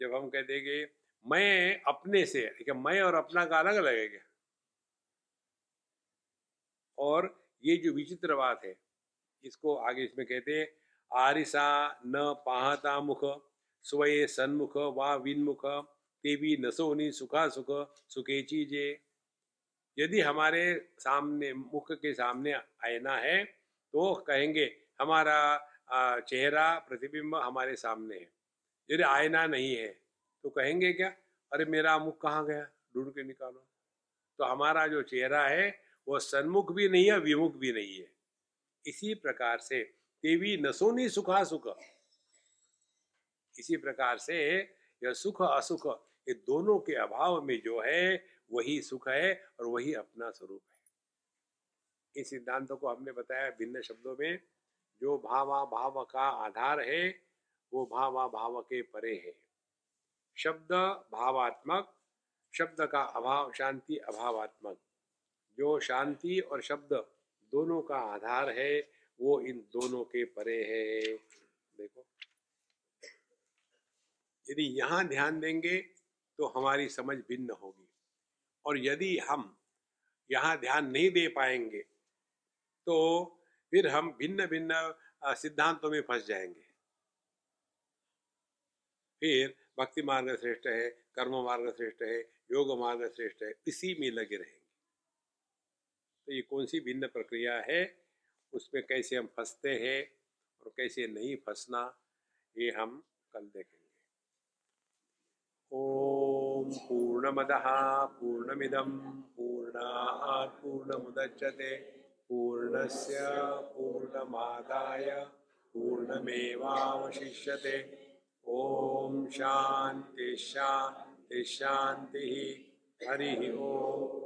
A: जब हम कह देंगे मैं अपने से देखिए मैं और अपना का अलग लगेगा। और ये जो विचित्र बात है, इसको आगे इसमें कहते हैं, आरिसा न पाहता मुख, स्वये सन्मुख वा विनमुख ते भी नसोनी सुखा सुख, सुखे चीजे। यदि हमारे सामने, मुख के सामने आईना है तो कहेंगे, हमारा चेहरा प्रतिबिंब हमारे सामने है। यदि आईना नहीं है तो कहेंगे क्या, अरे मेरा मुख कहाँ गया? ढूंढ के निकालो। तो हमारा जो चेहरा है वो सन्मुख भी नहीं है, विमुख भी नहीं है। इसी प्रकार से देवी नसोनी सुखा सुख। इसी प्रकार से यह सुख असुख, ये दोनों के अभाव में जो है, वही सुख है और वही अपना स्वरूप है। इस सिद्धांतों को हमने बताया भिन्न शब्दों में, जो भावा भाव का आधार है, वो भावा भाव के परे है। शब्द भावात्मक, शब्द का अभाव, शांति अभावात्मक। जो शांति और शब्द दोनों का आधार है, वो इन दोनों के परे है। देखो। यदि यहाँ ध्यान देंगे तो हमारी समझ भिन्न होगी। और यदि हम यहाँ ध्यान नहीं दे पाएँगे तो फिर हम भिन्न भिन्न सिद्धांतों में फंस जाएँगे। फिर भक्ति मार्ग श्रेष्ठ है, कर्म मार्ग श्रेष्ठ है, योग मार्ग श्रेष्ठ है, इसी में लगे रहेंगे। तो ये कौन सी भिन्न प्रक्रिया है? उसमें कैसे हम फंसते हैं और कैसे नहीं फंसना, ये हम कल देखेंगे। ओम पूर्णमदः पूर्णमिदं पूर्णात् पूर्णमुदच्यते पूर्णस्य पूर्णमादाय पूर्णमेवावशिष्यते। ओम शांति शांति शांति हरि ओम।